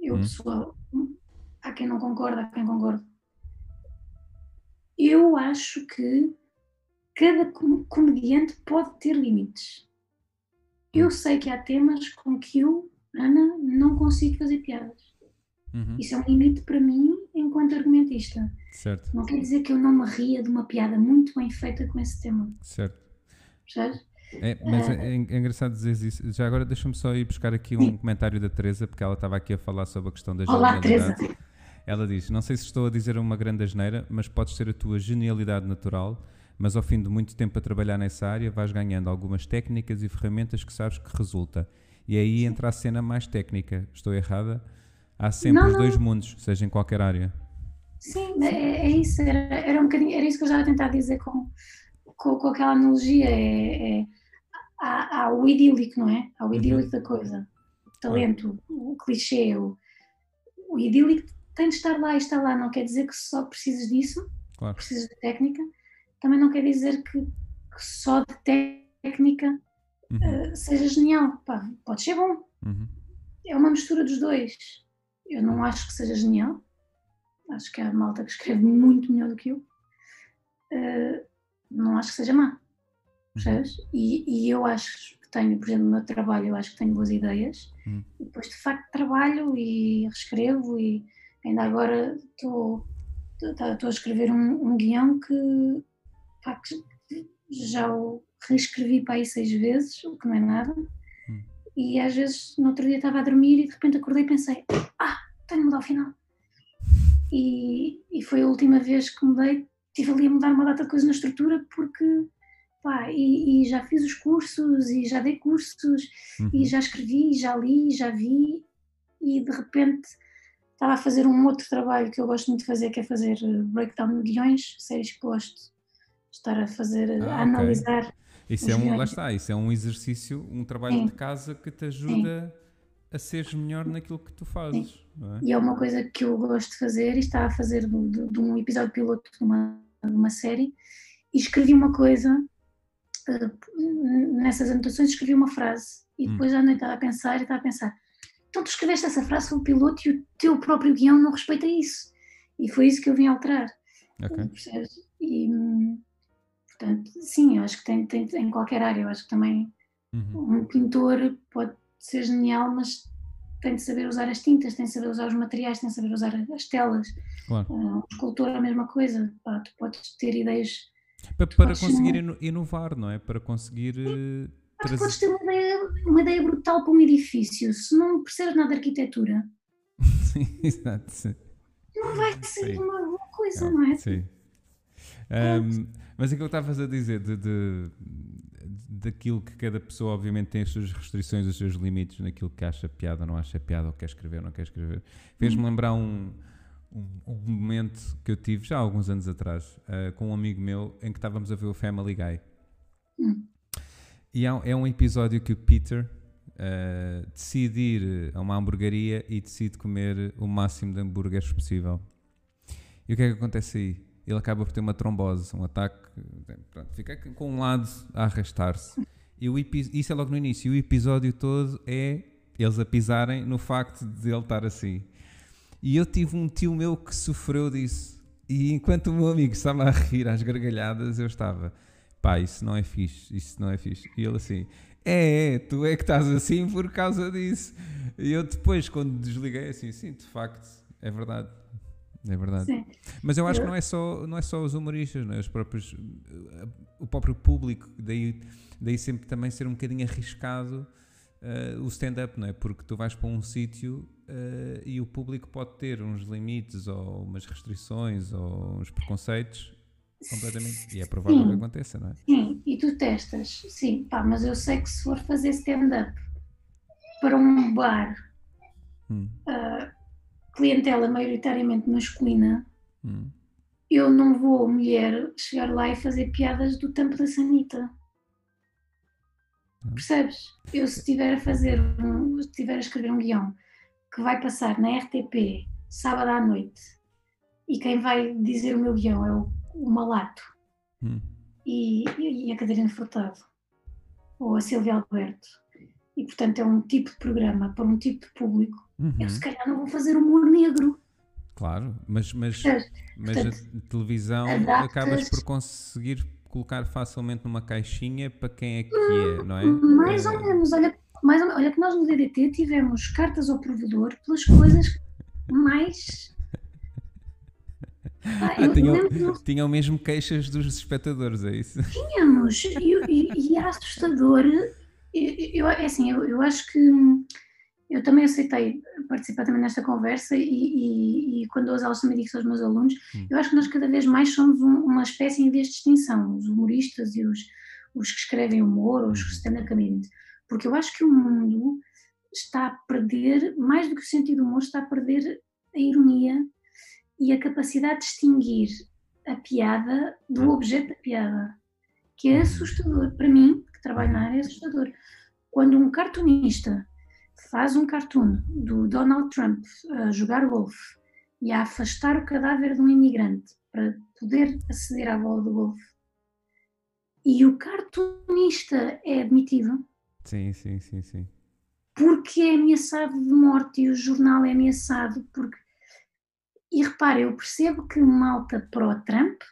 eu, hum. pessoal, há quem não concorda, há quem concorda. Eu acho que cada comediante pode ter limites. Eu hum. sei que há temas com que eu, Ana, não consigo fazer piadas. Uhum. Isso é um limite para mim enquanto argumentista. Certo. Não quer dizer que eu não me ria de uma piada muito bem feita com esse tema. Certo. Percebes? É, mas é, é, é, engraçado dizer isso. Já agora deixa-me só ir buscar aqui um comentário da Teresa, porque ela estava aqui a falar sobre a questão da Olá, genialidade. Teresa. Ela diz: Não sei se estou a dizer uma grande asneira, mas podes ter a tua genialidade natural, mas ao fim de muito tempo a trabalhar nessa área vais ganhando algumas técnicas e ferramentas que sabes que resulta. E aí entra a cena mais técnica. Estou errada? Há sempre não, os dois não. mundos, seja em qualquer área. Sim, é, é isso. Era, era, um bocadinho, era isso que eu já ia tentar dizer com, com, com aquela analogia. É, é, há, há, o idílico, não é? Há o uhum. idílico uhum. da coisa. O talento, o, o clichê, o, o idílico tem de estar lá e está lá. Não quer dizer que só precisas disso, claro. precisas de técnica. Também não quer dizer que, que só de técnica uhum. uh, seja genial. Pá, pode ser bom. Uhum. É uma mistura dos dois. Eu não acho que seja genial. Acho que há malta que escreve muito melhor do que eu. Uh, não acho que seja má. Uhum. Percebes? E, e eu acho que tenho, por exemplo, no meu trabalho, eu acho que tenho boas ideias. Uhum. E depois, de facto, trabalho e reescrevo. E ainda agora estou a escrever um, um guião que, pá, já o reescrevi para aí seis vezes, o que não é nada. Hum. E às vezes no outro dia estava a dormir e de repente acordei e pensei: ah, tenho de mudar o final. E, e foi a última vez que mudei, estive ali a mudar uma data de coisas na estrutura porque. Pá, e, e já fiz os cursos e já dei cursos uhum. e já escrevi, já li, já vi e de repente estava a fazer um outro trabalho que eu gosto muito de fazer, que é fazer breakdown de guiões, séries que gosto estar a fazer, ah, a analisar. Okay. Isso é um, lá está, isso é um exercício, um trabalho Sim. de casa que te ajuda Sim. a seres melhor naquilo que tu fazes. É? E é uma coisa que eu gosto de fazer e estava a fazer de, de, de um episódio piloto de uma, de uma série e escrevi uma coisa, uh, nessas anotações escrevi uma frase e hum. depois hum. à noite estava a pensar e estava a pensar, então tu escreveste essa frase o piloto e o teu próprio guião não respeita isso. E foi isso que eu vim alterar. Okay. E, Portanto, sim, eu acho que tem, tem em qualquer área, eu acho que também uhum. um pintor pode ser genial, mas tem de saber usar as tintas, tem de saber usar os materiais, tem de saber usar as telas. Claro. Uh, um escultor é a mesma coisa, Pá, tu podes ter ideias. Para, para conseguir inovar, não é? Para conseguir. Uh, trazer... podes ter uma ideia, uma ideia brutal para um edifício, se não percebes nada de arquitetura. (laughs) sim, exato. Sim. Não vai ser uma boa coisa, não, não é? Sim. Um, mas aquilo que estavas a dizer de, de, daquilo que cada pessoa obviamente tem as suas restrições, os seus limites naquilo que acha piada ou não acha piada, ou quer escrever ou não quer escrever, fez-me uhum. lembrar um, um, um, momento que eu tive já há alguns anos atrás uh, com um amigo meu em que estávamos a ver o Family Guy. Uhum. E é, é um episódio que o Peter uh, decide ir a uma hamburgueria e decide comer o máximo de hambúrgueres possível. E o que é que acontece aí? Ele acaba por ter uma trombose, um ataque, pronto, fica com um lado a arrastar-se. E o isso é logo no início. E o episódio todo é eles a pisarem no facto de ele estar assim. E eu tive um tio meu que sofreu disso. E enquanto o meu amigo estava a rir às gargalhadas, eu estava, pá, isso não é fixe, isso não é fixe. E ele assim, é, é, tu é que estás assim por causa disso. E eu depois, quando desliguei, assim, sim, de facto, é verdade é verdade. Sim. Mas eu acho que não é só, não é só os humoristas, não é? os próprios, o próprio público, daí, daí sempre também ser um bocadinho arriscado uh, o stand-up, não é? Porque tu vais para um sítio uh, e o público pode ter uns limites ou umas restrições ou uns preconceitos completamente. E é provável sim, que aconteça, não é? Sim, e tu testas, sim, pá, mas eu sei que se for fazer stand-up para um bar. Hum. Uh, clientela maioritariamente masculina, hum. eu não vou, mulher, chegar lá e fazer piadas do tampo da sanita. Hum. Percebes? Eu se estiver a fazer, um, se estiver a escrever um guião que vai passar na RTP sábado à noite e quem vai dizer o meu guião é o, o Malato hum. e, e a Catarina Furtado ou a Silvia Alberto e portanto é um tipo de programa para um tipo de público Uhum. Eu se calhar não vou fazer humor negro. Claro, mas, mas, mas Portanto, a televisão adaptas... acabas por conseguir colocar facilmente numa caixinha para quem é que é, não é? Mais ou menos, olha, mais ou olha que nós no DDT tivemos cartas ao provedor pelas coisas mais. (laughs) Ah, ah, tinham, lembro... tinham mesmo queixas dos espectadores, é isso? (laughs) Tínhamos, e, e, e é assustador. Eu, eu, é assim, eu, eu acho que eu também aceitei participar também nesta conversa e, e, e quando as aulas também digo aos meus alunos, hum. eu acho que nós cada vez mais somos um, uma espécie em vez de extinção, os humoristas e os, os que escrevem humor, os hum. stand-up comedians, porque eu acho que o mundo está a perder, mais do que o sentido do humor, está a perder a ironia e a capacidade de distinguir a piada do objeto da piada, que é assustador. Para mim, que trabalho na área, é assustador. Quando um cartunista faz um cartoon do Donald Trump a jogar golfe e a afastar o cadáver de um imigrante para poder aceder à bola do golfe, e o cartunista é admitido. Sim, sim, sim, sim. Porque é ameaçado de morte e o jornal é ameaçado porque. E repare, eu percebo que malta pró-Trump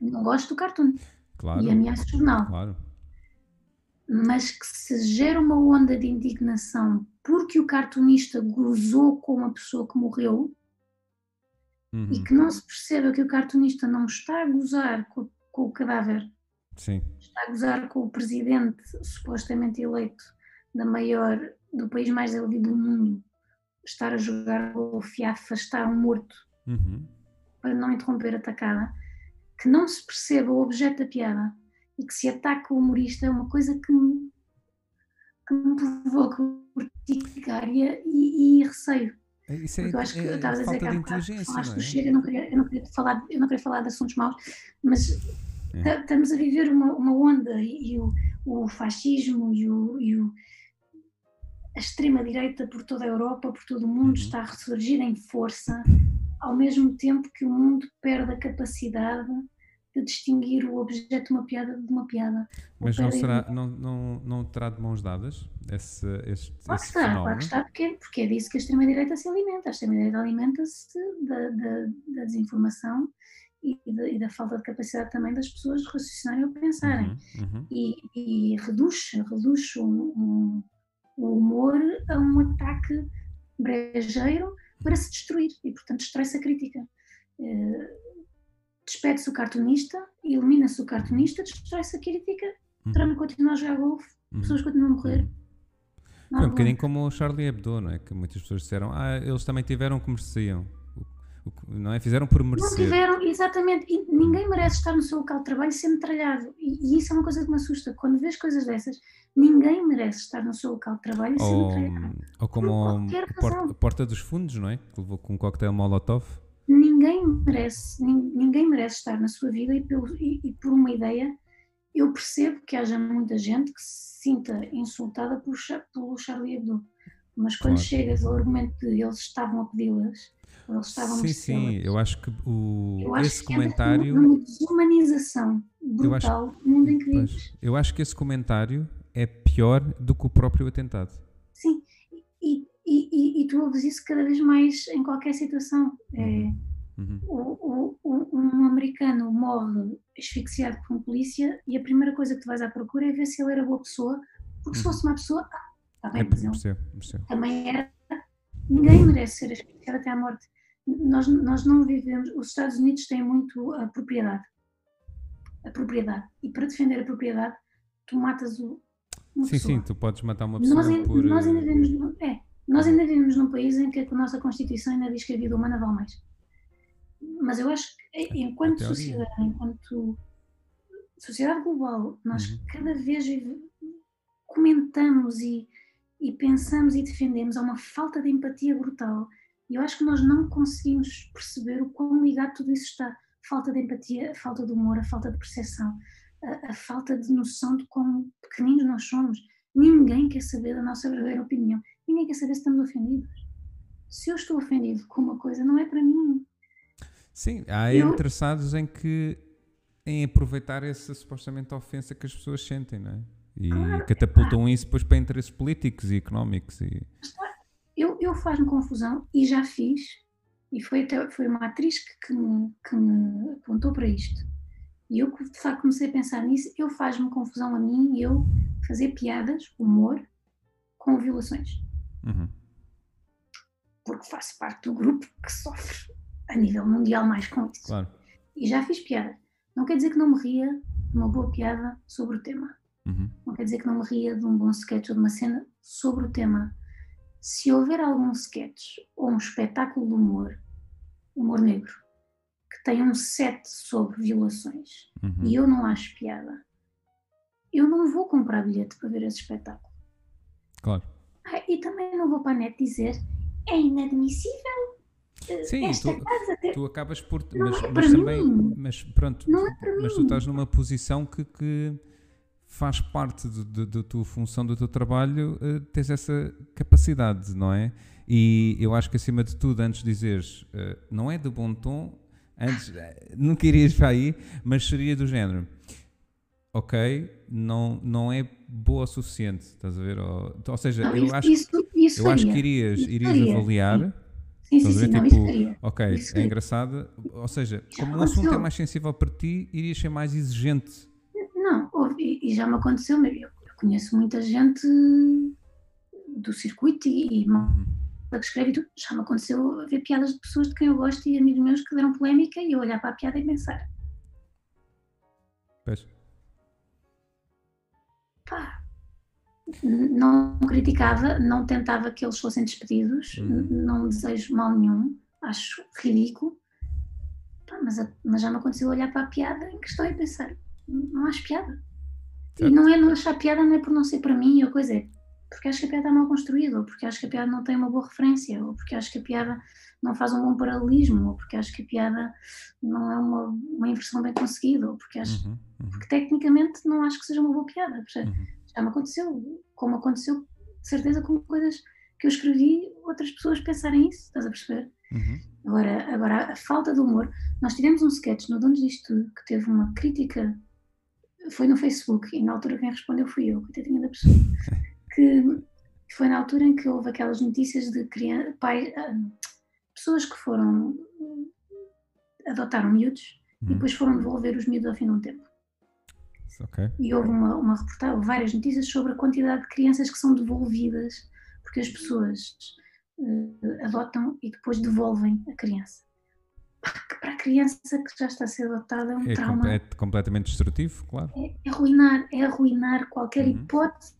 não gosta do cartoon. Claro. E ameaça o jornal. Claro. Mas que se gera uma onda de indignação porque o cartunista gozou com uma pessoa que morreu Uhum. e que não se perceba que o cartunista não está a gozar com, com o cadáver Sim. está a gozar com o presidente supostamente eleito da maior, do país mais evoluído do mundo, estar a jogar golfe e a afastar um morto Uhum. para não interromper a atacada, que não se perceba o objeto da piada e que se ataca o humorista é uma coisa que me, que me provoca urticária e, e receio. É, Isso é, eu acho que é eu estava a dizer que há bocado do é? Chega, eu não queria, eu não queria falar, eu não queria falar de assuntos maus, mas É. ta- estamos a viver uma, uma onda e, e o, o fascismo e, o, e o- a extrema-direita por toda a Europa, por todo o mundo, Uhum. está a ressurgir em força, ao mesmo tempo que o mundo perde a capacidade de distinguir o objeto de uma piada de uma piada. Mas não, perdem- será, não, não, não terá de mãos dadas esse, este, Claro esse está, claro fenómeno? que está, porque, porque é disso que a extrema-direita se alimenta. A extrema-direita alimenta-se da, da- da desinformação e da, e da falta de capacidade também das pessoas de raciocinarem ou pensarem. Uhum, uhum. E, e reduz, reduz um- um- o humor a um ataque brejeiro para se destruir e, portanto, destrói-se a crítica. Eh, Despede-se o cartunista, elimina-se o cartunista, destrói-se a crítica, Uhum. Trump continua a jogar golfe, Uhum. pessoas continuam a morrer. Não Foi um bocadinho como o Charlie Hebdo, não é? Que muitas pessoas disseram, ah, eles também tiveram o que mereciam. O- o não é? Fizeram por Não merecer. tiveram, exatamente, e ninguém merece estar no seu local de trabalho ser metralhado. E, e isso é uma coisa que me assusta. Quando vês coisas dessas, ninguém merece estar no seu local de trabalho ser Ou, metralhado. ou como Por o- qualquer o porta, a Porta dos Fundos, não é? Que levou com um coquetel Molotov. Ninguém merece, nin- ninguém merece estar na sua vida e, pelo- e- e por uma ideia. Eu percebo que haja muita gente que se sinta insultada por, pelo Charlie Hebdo, mas quando Claro. chegas ao argumento de eles estavam a pedi-las, eles estavam a Sim, sim. merecê-las, Eu acho que o, Eu acho esse que entra comentário. numa desumanização Eu acho- brutal do mundo em que vives. eu acho que esse comentário é pior do que o próprio atentado. Sim, e, e, e, tu ouves isso cada vez mais em qualquer situação. É, Uhum. o, o, o- um americano morre asfixiado por um polícia e a primeira coisa que tu vais à procura é ver se ele era boa pessoa, porque se Uhum. fosse uma pessoa, ah, está bem, É, mas percebo, percebo. também era. Ninguém merece ser asfixiado até à morte. Nós, nós não vivemos. Os Estados Unidos têm muito a propriedade. A propriedade. E para defender a propriedade, tu matas o. Uma Sim, pessoa. sim, tu podes matar uma pessoa Nós, por. nós ainda eh, vivemos, num- é, nós ainda vivemos num país em que a nossa Constituição ainda diz que a vida humana vale mais. Mas eu acho que, eh, enquanto teoria. sociedade, enquanto sociedade global, nós Uhum. cada vez comentamos e, e pensamos e defendemos, há uma falta de empatia brutal. E eu acho que nós não conseguimos perceber o quão ligado tudo isso está. Falta de empatia, a falta de humor, a falta de percepção, a, a falta de noção de quão pequeninos nós somos. Ninguém quer saber da nossa verdadeira opinião. Ninguém quer saber se estamos ofendidos. Se eu estou ofendido com uma coisa, não é para mim. Sim, há Eu- interessados em que em aproveitar essa supostamente ofensa que as pessoas sentem, não é? E Claro, catapultam isso depois para interesses políticos e económicos. E... Eu, eu faz-me confusão e já fiz, e foi, até, foi uma atriz que, que, me, que me apontou para isto. E eu de facto comecei a pensar nisso, eu faz-me confusão a mim eu fazer piadas, humor, com violações. Uhum. Porque faço parte do grupo que sofre a nível mundial mais com isso. Claro. E já fiz piada. Não quer dizer que não me ria de uma boa piada sobre o tema. Uhum. Não quer dizer que não me ria de um bom sketch ou de uma cena sobre o tema. Se houver algum sketch ou um espetáculo de humor, humor negro, que tenha um set sobre violações Uhum. e eu não acho piada, eu não vou comprar bilhete para ver esse espetáculo. Claro. Ai, e também não vou para a net dizer é inadmissível. eh, Sim, esta tu- casa. Tu acabas por. Mas, é mas também. mim. Mas pronto. Não é para mas tu mim. estás numa posição que, que faz parte da tua função, do teu trabalho, eh, tens essa capacidade, não é? E eu acho que acima de tudo, antes de dizeres, eh, não é de bom tom, antes, eh, nunca irias para aí, mas seria do género. Ok, não, não é boa o suficiente, estás a ver? Ou, ou seja, Não, eu isso, acho, isso, isso eu acho que irias, irias avaliar. Sim, sim, sim, não, Tipo, isso faria. Ok, é engraçado. Ou seja, como o assunto é mais sensível para ti, irias ser mais exigente. Não, e, já me aconteceu, mas eu, conheço muita gente do circuito e, e malta que escreve e tudo. Já me aconteceu ver piadas de pessoas de quem eu gosto e amigos meus que deram polémica e eu olhar para a piada e pensar, Pois. Pá, não criticava, não tentava que eles fossem despedidos, Uhum. não desejo mal nenhum, acho ridículo, Pá, mas, a- mas já me aconteceu olhar para a piada em questão e pensar, não acho piada. E Certo. não é não achar piada, não é por não ser para mim, ou coisa é porque acho que a piada está mal construída, ou porque acho que a piada não tem uma boa referência, ou porque acho que a piada não faz um bom paralelismo, ou porque acho que a piada não é uma, uma inversão bem conseguida, ou porque acho Uhum, uhum, porque tecnicamente não acho que seja uma boa piada. uhum. Já me aconteceu, como aconteceu de certeza com coisas que eu escrevi, outras pessoas pensarem isso, estás a perceber? Uhum. Agora, agora a falta de humor, nós tivemos um sketch no Donos Disto Tudo que teve uma crítica, foi no Facebook, e na altura quem respondeu fui eu, coitadinha da pessoa, (laughs) que foi na altura em que houve aquelas notícias de criança, pai, ah, pessoas que foram, adotaram miúdos e Uhum. depois foram devolver os miúdos ao fim de um tempo. Ok. E houve uma, uma reportagem, várias notícias sobre a quantidade de crianças que são devolvidas porque as pessoas eh, adotam e depois devolvem a criança. Para a criança que já está a ser adotada é um É, trauma. com- é completamente destrutivo, claro. É, é arruinar, é arruinar qualquer Uhum. hipótese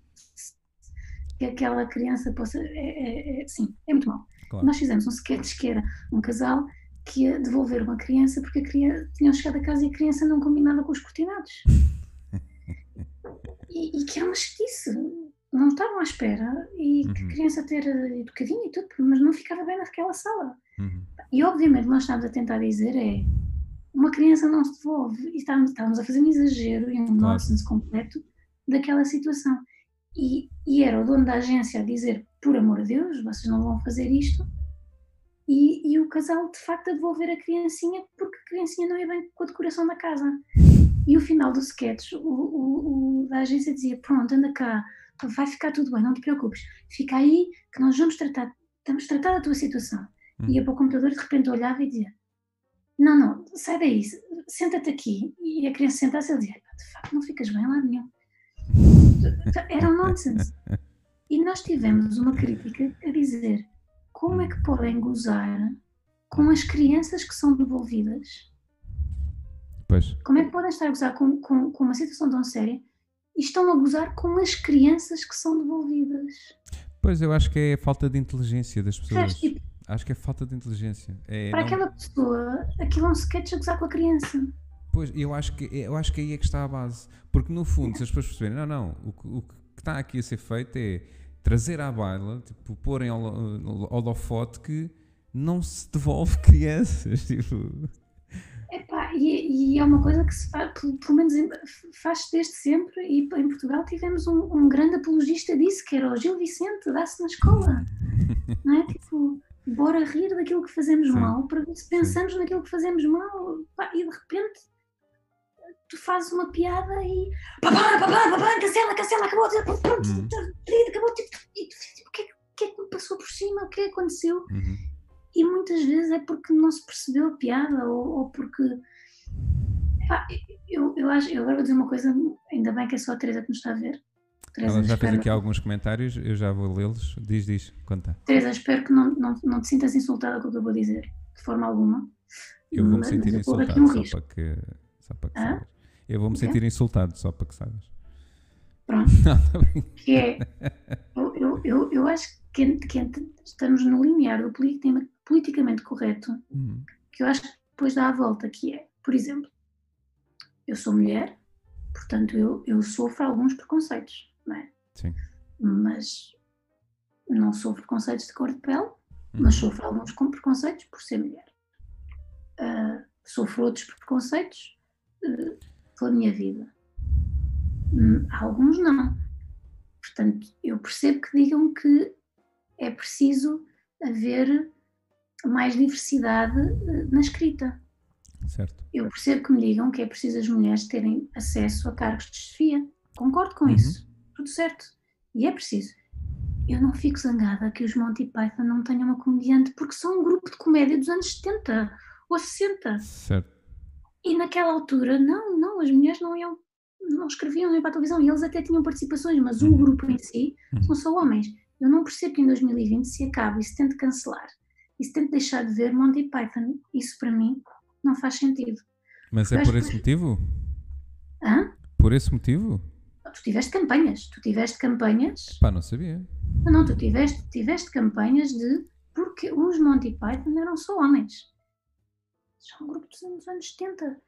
que aquela criança possa. É, é- é- sim, é muito mal. Claro. Nós fizemos um sketch que era um casal que ia devolver uma criança porque a criança, tinham chegado a casa e a criança não combinava com os cortinados. (laughs) E, e que era uma chatice. Não estavam à espera e que Uhum. a criança ter educadinho e tudo, mas não ficava bem naquela sala. Uhum. E obviamente nós estávamos a tentar dizer é uma criança não se devolve e estávamos, estávamos a fazer um exagero e um Claro. nonsense completo daquela situação. E, e era o dono da agência a dizer, por amor de Deus, vocês não vão fazer isto. E, e o casal de facto a devolver a criancinha porque a criancinha não ia bem com a decoração da casa. E o final do sketch, o, o, o da agência dizia, pronto, anda cá, vai ficar tudo bem, não te preocupes, fica aí que nós vamos tratar, vamos tratar da tua situação Uhum. ia para o computador de repente olhava e dizia: Não, não, sai daí, senta-te aqui. E a criança sentasse e ele dizia: De facto, não ficas bem lá nenhum. Era um nonsense. E nós tivemos uma crítica a dizer: Como é que podem gozar com as crianças que são devolvidas? Pois. Como é que podem estar a gozar com, com, com uma situação tão séria e estão a gozar com as crianças que são devolvidas? Pois eu acho que é a falta de inteligência das pessoas. Tipo, Acho que é falta de inteligência. É para não- aquela pessoa, aquilo é um sketch a gozar com a criança. Pois, eu acho, que, eu acho que aí é que está a base. Porque no fundo, se as pessoas perceberem, não, não, o, que- o que está aqui a ser feito é trazer à baila, tipo, pôr em holo- holofote que não se devolve (laughs) crianças. Tipo, Epá, e, e é uma coisa que se faz, pelo, pelo menos em- faz desde sempre, e em Portugal tivemos um, um grande apologista disso, que era o Gil Vicente, dá-se na escola. (laughs) Não é? Tipo, bora rir daquilo que fazemos Sim. mal, para ver se pensamos naquilo que fazemos mal, pá, e de repente tu fazes uma piada e papá, papá, papá, cancela, cancela, acabou, pronto, Uhum. pedido, acabou, tipo, e ficas, o que, é, que- o que é que me passou por cima, o que é que aconteceu? uhum. e muitas vezes é porque não se percebeu a piada ou, ou porque Pá, eu, eu acho, eu agora vou dizer uma coisa, ainda bem que é só a Teresa que nos está a ver. Teresa, Ela já fez aqui alguns comentários, eu já vou lê-los. Diz, diz, conta. Teresa, espero que não, não, não te sintas insultada com o que eu vou dizer, de forma alguma. Eu vou-me Mas- sentir insultado, um só para que, só para que Hã? Eu vou-me sentir insultado, só para que saibas. Pronto. (laughs) Não, bem. que é, eu, eu, eu, eu acho que, que ent- estamos no limiar do politicamente, politicamente correto, Uhum. que eu acho que depois dá a volta, que é, por exemplo, eu sou mulher, portanto eu, eu sofro alguns preconceitos, não é? Sim. Mas não sofro preconceitos de cor de pele, mas Uhum. sofro alguns com preconceitos por ser mulher. Ah, sofro outros preconceitos eh, pela minha vida. Hum, alguns não. Portanto, eu percebo que digam que é preciso haver mais diversidade eh, na escrita. Certo. Eu percebo que me digam que é preciso as mulheres terem acesso a cargos de chefia. Concordo com Uhum. isso. Tudo certo. E é preciso. Eu não fico zangada que os Monty Python não tenham uma comediante porque são um grupo de comédia dos anos 70 ou 60. Certo. E naquela altura, não, as mulheres não iam, não escreviam nem para a televisão e eles até tinham participações, mas o Uhum. grupo em si Uhum. são só homens. Eu não percebo que em 2020 se acabe e se tente cancelar e se tente deixar de ver Monty Python. Isso para mim não faz sentido. Mas é por esse motivo? Hã? Por esse motivo? Tu tiveste campanhas, tu tiveste campanhas, Pá, não sabia. não, não, tu tiveste, tiveste campanhas de porque os Monty Python eram só homens. São um grupo dos anos, anos 70.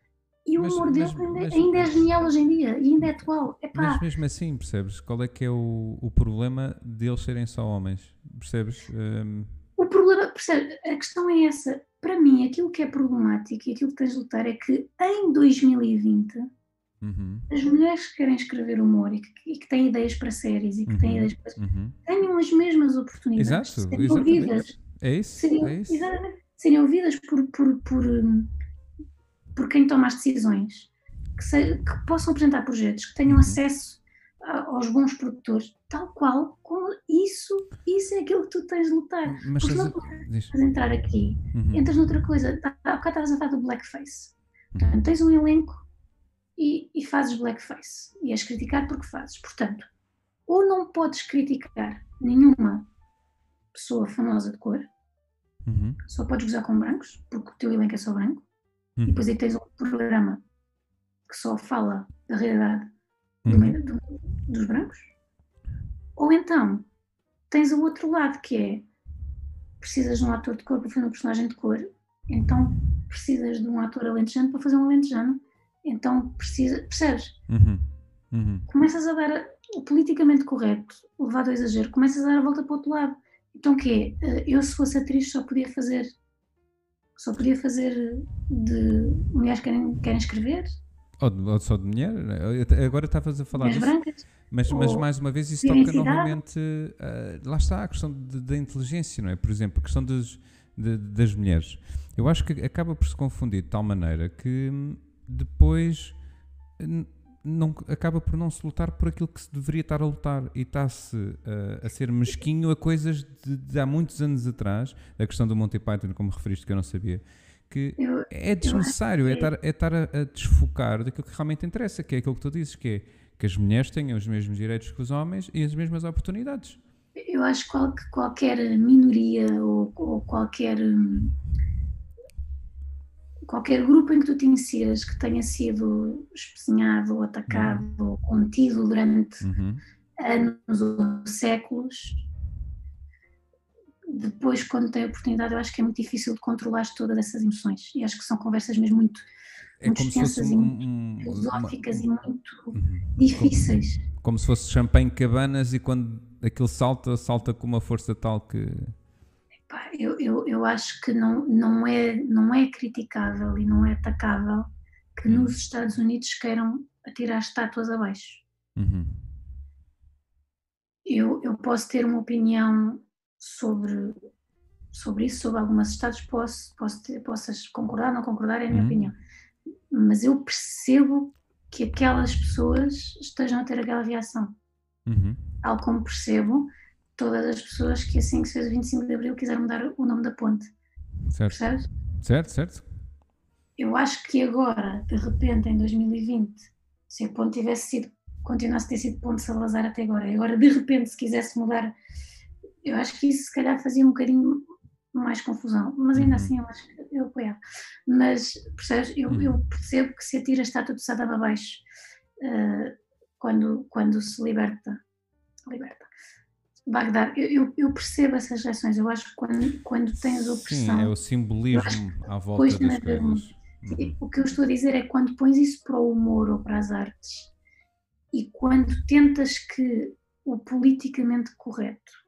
E o Mas- humor deles ainda, mas- ainda é genial hoje em dia e ainda é atual. Epá, Mas mesmo assim, percebes? Qual é que é o, o problema deles serem só homens? Percebes? Hum, O problema, percebe, a questão é essa. Para mim, aquilo que é problemático e aquilo que tens de lutar é que em 2020 uhum, as mulheres que querem escrever humor e que, e que têm ideias para séries e que têm Uhum. ideias para uhum. tenham as mesmas oportunidades Exato, ouvidas, É isso? seriam, É isso? exatamente, serem ouvidas por, por, por, hum, por quem toma as decisões, que, se- que possam apresentar projetos, que tenham Uhum. acesso a- aos bons produtores, tal qual como isso, isso é aquilo que tu tens de lutar. Mas Porque não. Mas entrar aqui Uhum, entras noutra coisa. Tá- Há bocado estavas a falar do blackface. uhum. Portanto, tens um elenco e, e fazes blackface. E és criticar porque fazes. Portanto, ou não podes criticar nenhuma pessoa famosa de cor, Uhum, só podes gozar com brancos, porque o teu elenco é só branco, e uhum, depois aí tens um programa que só fala da realidade do uhum. do- dos brancos. Ou então tens o outro lado que é precisas de um ator de cor para fazer um personagem de cor, então precisas de um ator alentejano para fazer um alentejano, então precisa, percebes? Uhum, uhum. Começas a dar o politicamente correto, levado ao exagero, começas a dar a volta para o outro lado. Então o quê? Eh, Eu se fosse atriz só podia fazer só podia fazer de mulheres que querem, querem escrever, Ou, de- ou só de mulher? Agora estavas a falar disso, brancas. mas, mas mais uma vez isso toca novamente. ah, lá está a questão da inteligência, não é? Por exemplo, a questão dos- de- das mulheres. Eu acho que acaba por se confundir de tal maneira que hum, depois hum, não, acaba por não se lutar por aquilo que se deveria estar a lutar e está-se ah, a ser mesquinho a coisas de, de há muitos anos atrás. A questão do Monty Python, como referiste, que eu não sabia. Que Eu, é desnecessário, é estar, é estar a, a desfocar daquilo que realmente interessa, que é aquilo que tu dizes, que é que as mulheres tenham os mesmos direitos que os homens e as mesmas oportunidades. Eu acho que qualquer minoria ou, ou qualquer hum, qualquer grupo em que tu te insiras que tenha sido espezinhado ou atacado ou contido durante Uhum. anos ou séculos, depois quando tem a oportunidade eu acho que é muito difícil de controlar todas essas emoções e acho que são conversas mesmo muito, É muito como extensas e um, muito um- filosóficas uma- e muito Uhum. difíceis. como se fosse champanhe cabanas e quando aquilo salta, salta com uma força tal que. Eu, eu, eu acho que não, não, é, não é criticável e não é atacável que Hum. nos Estados Unidos queiram atirar estátuas abaixo. Uhum. Eu, eu posso ter uma opinião sobre, sobre isso, sobre algumas estátuas, posso, posso ter, concordar ou não concordar, é a minha Uhum. opinião. Mas eu percebo que aquelas pessoas estejam a ter aquela reação. Uhum. Tal como percebo todas as pessoas que assim que se fez o 25 de Abril quiseram mudar o nome da ponte. Certo, Percebes? certo, certo. Eu acho que agora, de repente, em 2020, se a ponte tivesse sido, continuasse a ter sido ponte Salazar até agora, e agora de repente se quisesse mudar, eu acho que isso se calhar fazia um bocadinho mais confusão, mas ainda Uhum. assim eu acho que eu apoiava. Mas, percebes, eu, Uhum. eu percebo que se atira a estátua de Saddam abaixo eh, quando, quando se liberta, liberta Bagdad, eu, eu, percebo essas reações, eu acho que quando, quando tens Sim, opressão... é o simbolismo à volta das coisas. Uhum. O que eu estou a dizer é que quando pões isso para o humor ou para as artes e quando tentas que o politicamente correto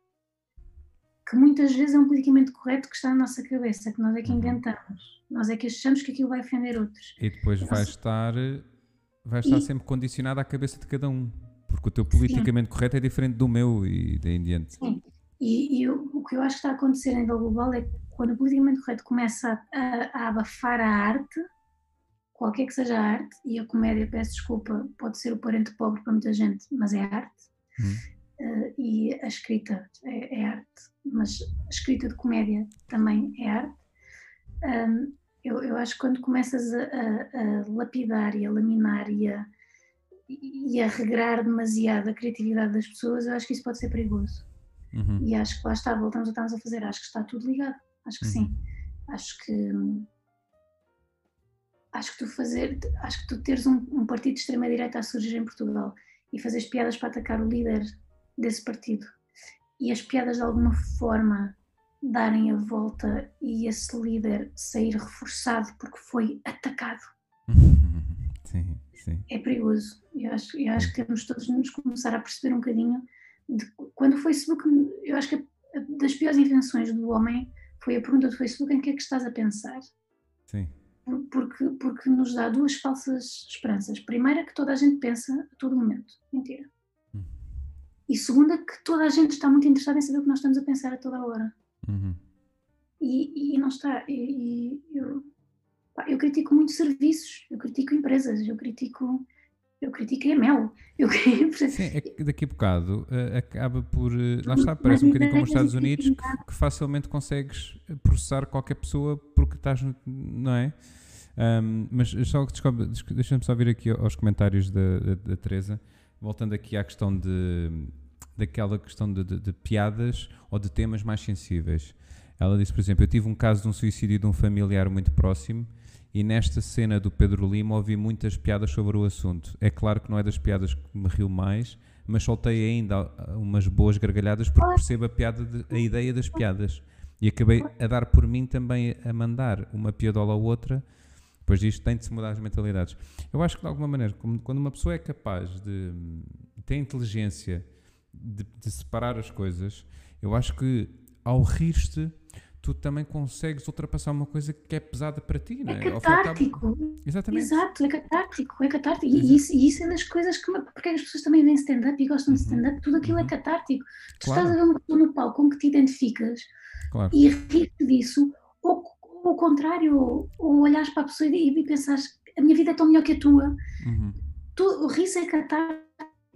que muitas vezes é um politicamente correto que está na nossa cabeça, que nós é que uhum. inventamos. Nós é que achamos que aquilo vai ofender outros. E depois vai estar, vai estar e... sempre condicionado à cabeça de cada um. Porque o teu politicamente Sim. correto é diferente do meu e daí em diante. Sim. E, e o, o, que eu acho que está a acontecer a nível global é que quando o politicamente correto começa a, a, abafar a arte, qualquer que seja a arte, e a comédia, peço desculpa, pode ser o parente pobre para muita gente, mas é arte. Hum. Uh, e a escrita é, é, arte, mas a escrita de comédia também é arte. Um, eu, eu, acho que quando começas a, a, a, lapidar e a laminar e a, e a regrar demasiado a criatividade das pessoas, eu acho que isso pode ser perigoso. Uhum. E acho que lá está, voltamos a estarmos a fazer, acho que está tudo ligado, acho que uhum. sim. Acho que acho que tu fazer, acho que tu teres um, um partido de extrema direita a surgir em Portugal e fazeres piadas para atacar o líder desse partido e as piadas de alguma forma darem a volta e esse líder sair reforçado porque foi atacado. (laughs) Sim, sim. É perigoso. Eu acho, eu acho que temos todos de nos começar a perceber um bocadinho de quando o Facebook, eu acho que das piores invenções do homem foi a pergunta do Facebook em que é que estás a pensar. Sim. Porque, porque nos dá duas falsas esperanças. Primeira, que toda a gente pensa a todo momento. Mentira. Hum. E segunda, que toda a gente está muito interessada em saber o que nós estamos a pensar a toda a hora. Uhum. E, e, não está. E, e eu, eu critico muitos serviços, eu critico empresas, eu critico. Eu critico a Mel. Eu, (laughs) Sim, é que daqui a bocado uh, acaba por. Uh, lá está, parece um bocadinho como os Estados Unidos, que, que, facilmente consegues processar qualquer pessoa porque estás. Não é? Um, mas só deixa-me só vir aqui aos comentários da, da, da Teresa, voltando aqui à questão de daquela questão de, de, de, piadas ou de temas mais sensíveis. Ela disse, por exemplo, eu tive um caso de um suicídio de um familiar muito próximo e nesta cena do Pedro Lima ouvi muitas piadas sobre o assunto. É claro que não é das piadas que me rio mais, mas soltei ainda umas boas gargalhadas porque percebo a, piada de, a ideia das piadas. E acabei a dar por mim também a mandar uma piadola ou outra. Depois disto tem de se mudar as mentalidades. Eu acho que de alguma maneira, quando uma pessoa é capaz de ter inteligência de, de separar as coisas, eu acho que ao rir-te tu também consegues ultrapassar uma coisa que é pesada para ti, não é? É catártico. Exatamente. Exato, é catártico, é catártico. E isso, e isso, é das coisas que. Porque as pessoas também veem stand-up e gostam uhum. de stand-up, tudo aquilo é uhum. é catártico. Tu claro. estás a ver uma pessoa no palco com que te identificas claro. e rir-te disso, ou, ou o contrário, ou, ou olhares para a pessoa e, e pensares a minha vida é tão melhor que a tua. Uhum. Tu, o riso é catártico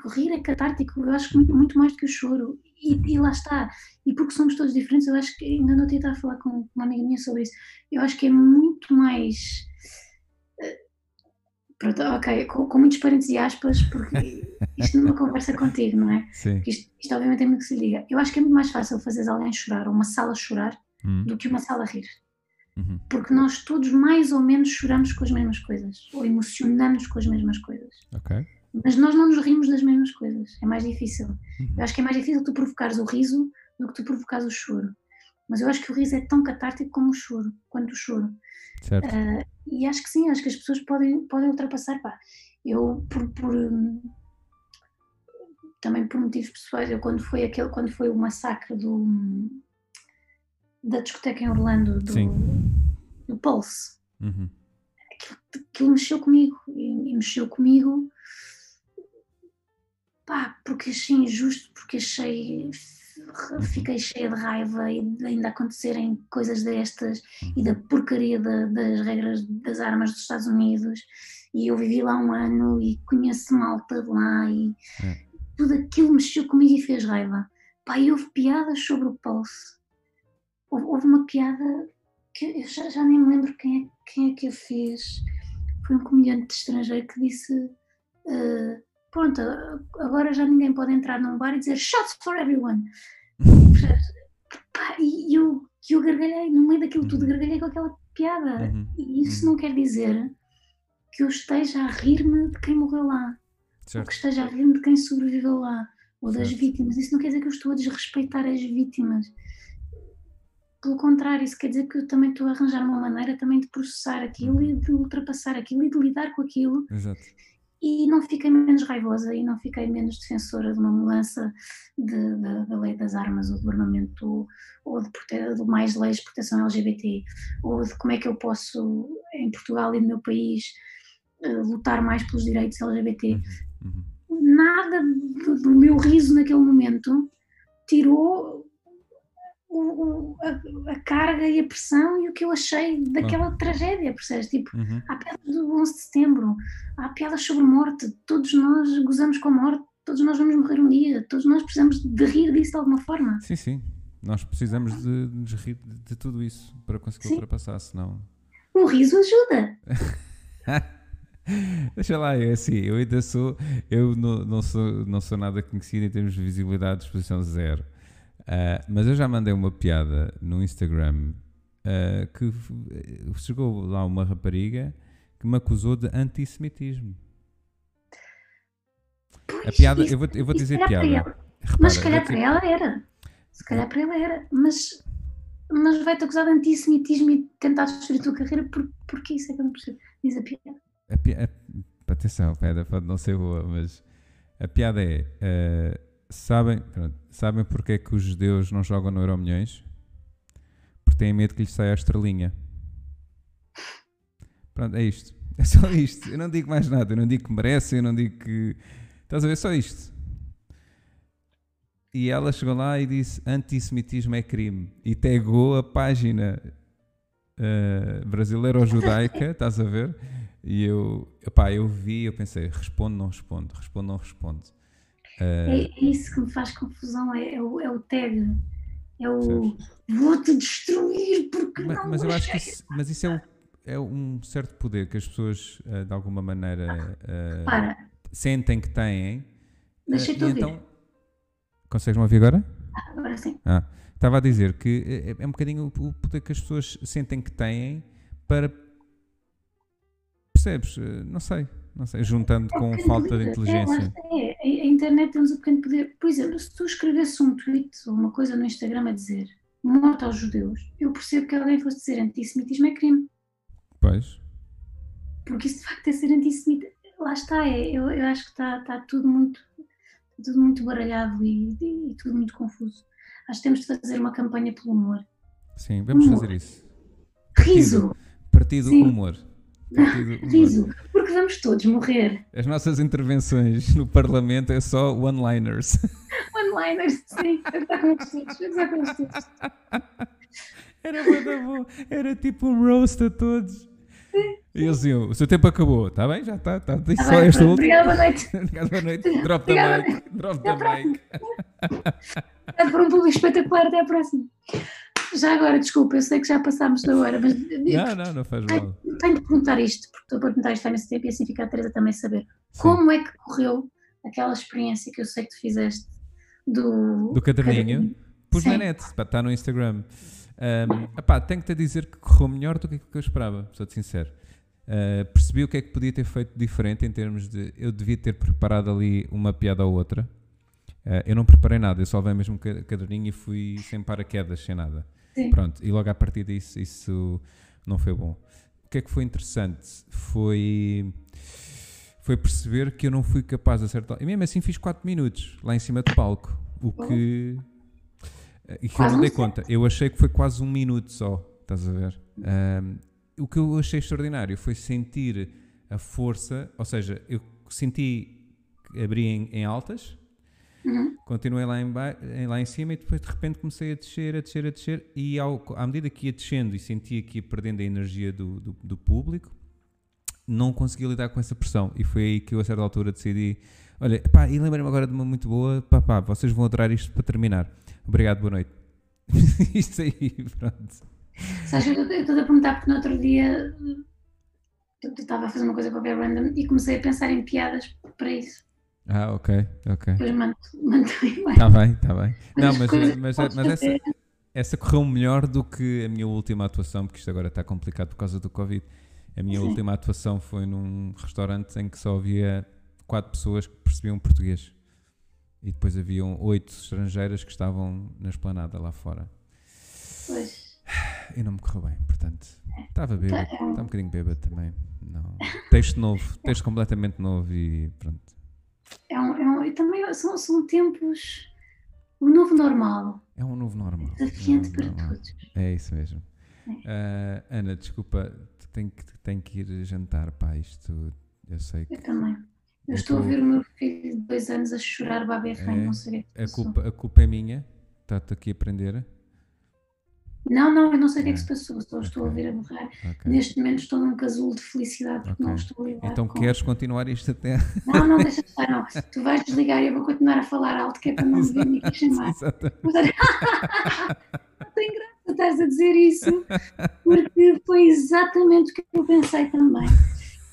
rir é catártico, eu acho que muito, muito mais do que o choro. E, e, lá está. E porque somos todos diferentes, eu acho que ainda não tinha a falar com uma amiga minha sobre isso. Eu acho que é muito mais. Eh, pronto, ok, com, com muitos parentes e aspas, porque (laughs) isto numa conversa contigo, não é? Sim. Isto, isto, obviamente é muito que se liga. Eu acho que é muito mais fácil fazer alguém chorar, ou uma sala chorar, hum. do que uma sala rir. Uhum. Porque nós todos mais ou menos choramos com as mesmas coisas, ou emocionamos com as mesmas coisas. Ok mas nós não nos rimos das mesmas coisas, é mais difícil. Uhum. Eu acho que é mais difícil tu provocares o riso do que tu provocares o choro. Mas eu acho que o riso é tão catártico como o choro, quanto o choro. Certo. Uh, e acho que sim, acho que as pessoas podem, podem ultrapassar. Pá. Eu, por, por, também por motivos pessoais, eu quando foi, aquele, quando foi o massacre do, da discoteca em Orlando, do, do Pulse, uhum. aquilo, aquilo, mexeu comigo. E, e mexeu comigo pá, porque achei injusto, porque achei fiquei cheia de raiva e de ainda acontecerem coisas destas e da porcaria de, das regras das armas dos Estados Unidos e eu vivi lá um ano e conheço malta de lá e é. tudo aquilo mexeu comigo e fez raiva. Pá, e houve piadas sobre o Pulse. Houve, houve uma piada que eu já, já, nem me lembro quem é, quem é que a fez. Foi um comediante estrangeiro que disse uh, pronto, agora já ninguém pode entrar num bar e dizer shots for everyone. (laughs) e eu, eu gargalhei, no meio daquilo tudo, uhum. gargalhei com aquela piada. Uhum. E isso uhum. não quer dizer que eu esteja a rir-me de quem morreu lá, certo. ou que esteja a rir-me de quem sobreviveu lá, ou das certo. vítimas. Isso não quer dizer que eu estou a desrespeitar as vítimas. Pelo contrário, isso quer dizer que eu também estou a arranjar uma maneira também de processar aquilo e de ultrapassar aquilo e de lidar com aquilo. Exato e não fiquei menos raivosa e não fiquei menos defensora de uma mudança de, de, da lei das armas ou do armamento ou de, de, mais leis de proteção LGBT ou de como é que eu posso em Portugal e no meu país uh, lutar mais pelos direitos LGBT. Uhum. Uhum. Nada do, do meu riso naquele momento tirou o, a, a, carga e a pressão e o que eu achei daquela ah. tragédia, percebes? Tipo, uhum. há piadas do 11 de setembro, há piadas sobre morte, todos nós gozamos com a morte, todos nós vamos morrer um dia, todos nós precisamos de rir disso de alguma forma. Sim, sim. Nós precisamos de, de nos rir de tudo isso para conseguir sim. ultrapassar, senão. Um riso ajuda. (laughs) Deixa lá, é assim, eu ainda sou, eu não, não, sou, não sou nada conhecido em termos de visibilidade de exposição zero. Uh, mas eu já mandei uma piada no Instagram uh, que chegou lá uma rapariga que me acusou de antissemitismo. Pois, a piada, isso, eu vou, eu vou dizer piada. Repara, mas se calhar para ela era. Se calhar para ela era. Mas, mas vai-te acusar de antissemitismo e tentar destruir a tua carreira por, porque isso é que eu não percebo. Diz a piada. A, a, atenção, a piada pode não ser boa, mas a piada é. Uh, Sabem, sabem porque é que os judeus não jogam no Euro Milhões? Porque têm medo que lhes saia a estrelinha. Pronto, é isto. (laughs) É só isto. Eu não digo mais nada. Eu não digo que merecem, eu não digo que. Estás a ver? É só isto. E ela chegou lá e disse: antissemitismo é crime. E tagou a página uh, brasileira ou judaica, (laughs) estás a ver? E eu, epá, eu vi, eu pensei: responde, não responde, responde, não responde. É, é, isso que me faz confusão, é, é, o, é o tag, é o vou-te destruir porque mas, não mas eu acho que isso, mas isso é, o, é um certo poder que as pessoas uh, de alguma maneira uh, sentem que têm. Deixa-te uh, ouvir. Então, consegues me ouvir agora? Ah, agora sim. Ah, estava a dizer que é, é um bocadinho o poder que as pessoas sentem que têm para percebes? Não sei não sei, juntando é com falta de inteligência. É, a internet temos um pequeno poder. Por exemplo, se tu escrevesse um tweet ou uma coisa no Instagram a dizer morte aos judeus, eu percebo que alguém fosse dizer antissemitismo é crime. Pois. Porque isso de facto é ser antissemita. Lá está, é, eu, eu acho que está, está tudo muito tudo muito baralhado e, e, e, tudo muito confuso. Acho que temos de fazer uma campanha pelo humor. Sim, vamos humor. fazer isso. Partido, Riso. Partido Sim. humor. (laughs) Riso, porque vamos todos morrer. As nossas intervenções no Parlamento é só one-liners. (laughs) One-liners, sim, exatamente. (laughs) Era muito bom, era tipo um roast a todos. Sim. E eles diziam: o seu tempo acabou, está bem? Já está, está. Tá, só esta última. Obrigada, boa noite. (laughs) Obrigado, boa noite. Drop the mic. Drop the mic. É por um público espetacular, até à próxima. Já agora, desculpa, eu sei que já passámos da hora, mas. Não, não, não faz mal. Tenho de perguntar isto, porque estou a perguntar isto há nesse tempo e assim fica a Teresa também saber. Sim. Como é que correu aquela experiência que eu sei que tu fizeste do. Do caderninho? Pus na net, está no Instagram. Um, epá, tenho-te a dizer que correu melhor do que que eu esperava, sou-te sincero. Uh, percebi o que é que podia ter feito diferente em termos de. Eu devia ter preparado ali uma piada ou outra. Uh, eu não preparei nada, eu só levei mesmo o caderninho e fui sem paraquedas, sem nada. Sim. Pronto, e logo a partir disso isso não foi bom. O que é que foi interessante? Foi foi perceber que eu não fui capaz de acertar. E mesmo assim fiz 4 minutos lá em cima do palco. O que. E que eu não dei conta. Eu achei que foi quase um minuto só. Estás a ver? Um, o que eu achei extraordinário foi sentir a força. Ou seja, eu senti que abri em, em altas, Uhum. Continuei lá em, lá em cima e depois de repente comecei a descer, a descer, a descer. E ao, à medida que ia descendo e sentia que ia perdendo a energia do, do, do público, não conseguia lidar com essa pressão. E foi aí que eu, a certa altura, decidi: olha, pá, e lembrei-me agora de uma muito boa, pá, pá, vocês vão adorar isto para terminar. Obrigado, boa noite. (laughs) isto aí, pronto. Sabes, eu estou a perguntar porque no outro dia eu estava a fazer uma coisa qualquer random e comecei a pensar em piadas para isso. Ah, ok, ok. Depois mando, mando Está bem, está bem. Não, mas, mas, mas, mas essa, essa correu melhor do que a minha última atuação, porque isto agora está complicado por causa do Covid. A minha Sim. última atuação foi num restaurante em que só havia quatro pessoas que percebiam português. E depois haviam oito estrangeiras que estavam na esplanada lá fora. Pois. e não me correu bem, portanto. Estava bêbado, Tá, é. estava um bocadinho bêbado também. Não. Texto novo, texto completamente novo e pronto. É um, é um, e também são, são tempos. O novo normal, É um novo normal. desafiante É um para normal. todos. É isso mesmo. Ah, Ana, desculpa, tenho que, tenho que ir jantar, pá, isto eu sei que Eu também. Eu estou a ver o meu filho de dois anos a chorar babérrimo, É? não sei o que é a culpa, a culpa é minha, está-te aqui a aprender. Não, não, eu não sei o que é que É. se passou, só estou a Ok. ver a berrar. Ok. Neste momento estou num casulo de felicidade porque não Ok. estou a lidar Então com... queres continuar isto até. Não, não, deixa estar, não. Tu vais desligar e eu vou continuar a falar alto, que é para não me vir aqui chamar. Olha, (laughs) tem graça estás a dizer isso, porque foi exatamente o que eu pensei também.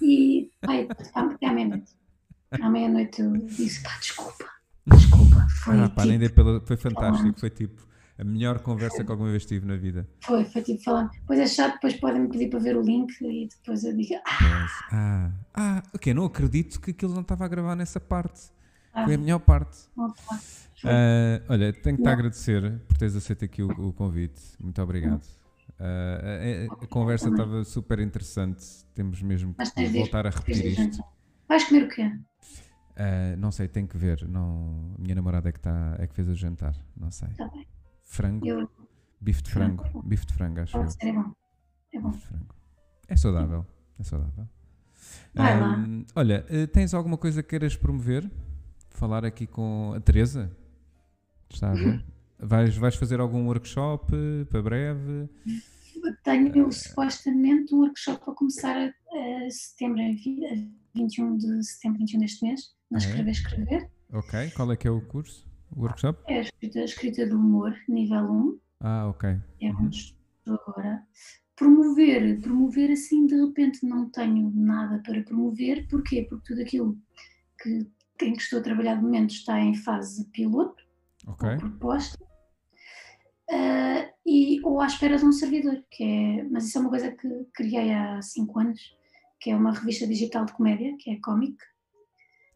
E, pai, até à meia-noite. À meia-noite eu disse, pá, desculpa, desculpa. Foi, Ah, pá, tipo, pela- foi fantástico, foi tipo a melhor conversa que alguma vez tive na vida. foi, foi tipo falando. Depois é chato, depois podem-me pedir para ver o link e depois eu digo, ah, Pois. Ah, ah, ok, não acredito que aquilo não estava a gravar nessa parte. ah, Foi a melhor parte. Ah, olha, tenho que te Não. agradecer por teres aceito aqui o, o convite. Muito obrigado. Ah, a- a, conversa estava super interessante. Temos mesmo que voltar a repetir isto. Vais comer o quê? Ah, não sei, tenho que ver. Não, a minha namorada é que, tá, é que fez o jantar. Não sei. Está bem. Frango? Eu, Bife de frango. Frango. Bife de frango, acho eu. pode ser, é bom. É bom. Bife de frango. É saudável. É saudável. Vai lá. Ahm, olha, eh, tens alguma coisa que queiras promover? Falar aqui com a Teresa? Está a ver? (laughs) Vais, vais fazer algum workshop eh, para breve? Tenho supostamente um workshop a começar a, a setembro, a 21 de setembro, 21 deste mês, na Ah, é? Escrever Escrever. Ok. Qual é que é o curso? Workshop? É a escrita, a escrita do humor, nível 1, Ah, ok. é Uhum. onde estou agora. Promover, promover assim, de repente não tenho nada para promover, porquê? Porque tudo aquilo que, em que estou a trabalhar de momento está em fase piloto, Ok. ou proposta, ah, e, ou à espera de um servidor, que é, mas isso é uma coisa que criei há 5 anos, que é uma revista digital de comédia, que é Comic,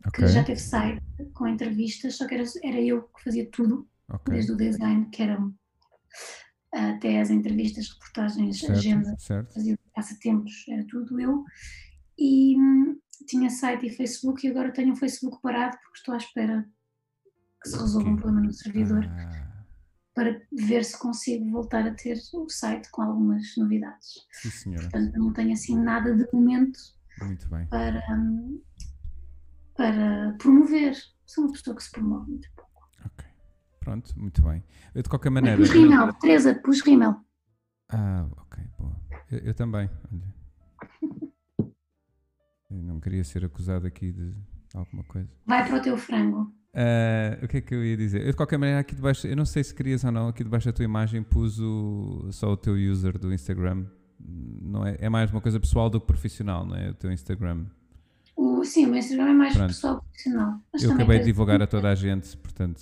Ok. que já teve site com entrevistas, só que era, era eu que fazia tudo, Ok. desde o design, que eram até as entrevistas, reportagens, agenda, Certo, certo. fazia passatempos, era tudo eu. E hum, tinha site e Facebook e agora tenho um Facebook parado porque estou à espera que se resolva um Ok. problema no servidor Ah, para ver se consigo voltar a ter o site com algumas novidades. sim, senhora. Portanto, não tenho assim nada de momento Muito bem. para, hum, para promover. Sou uma pessoa que se promove muito pouco. Ok. Pronto, muito bem. Eu, de qualquer Mas maneira. pus rímel, Teresa, pus rímel. Ah, ok, boa. Eu, eu também, olha. Eu não queria ser acusado aqui de alguma coisa. Vai para o teu frango. Ah, o que é que eu ia dizer? Eu, de qualquer maneira, aqui debaixo, eu não sei se querias ou não, aqui debaixo da tua imagem pus o, só o teu user do Instagram. Não é, é mais uma coisa pessoal do que profissional, não é? O teu Instagram. O, sim, o meu Instagram é mais Pronto. pessoal profissional. Mas eu também acabei de divulgar a toda a gente, portanto.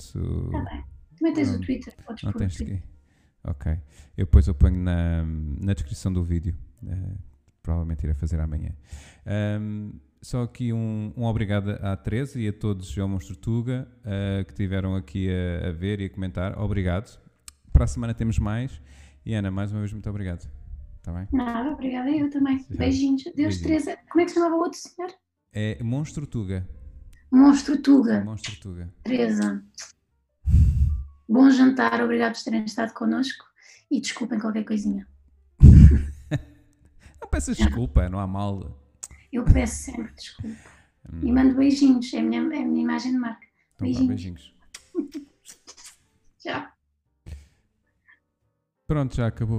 Tá bem. Também tens o. Twitter, podes Não pôr o tens Twitter. aqui. Ok. Eu depois eu ponho na, na descrição do vídeo. eh, provavelmente irei fazer amanhã. Ahm, só aqui um, um obrigado à Teresa e a todos João Monstro Tuga eh, que estiveram aqui a, a ver e a comentar. Obrigado. Para a semana temos mais. E Ana, mais uma vez, muito obrigado. Está bem? Nada, obrigada, eu também. Beijinhos. Deus, Beijinhos. Teresa. Como é que se chamava o outro senhor? É Monstro Tuga. Monstro Tuga. Monstro Tuga. Teresa. Bom jantar, obrigado por terem estado connosco e desculpem qualquer coisinha. (laughs) Não peças desculpa, não há mal. Eu peço sempre desculpa. E Hum, mando beijinhos, é a minha, é a minha imagem de marca. então beijinhos. beijinhos. (laughs) Tchau. Pronto, já acabou.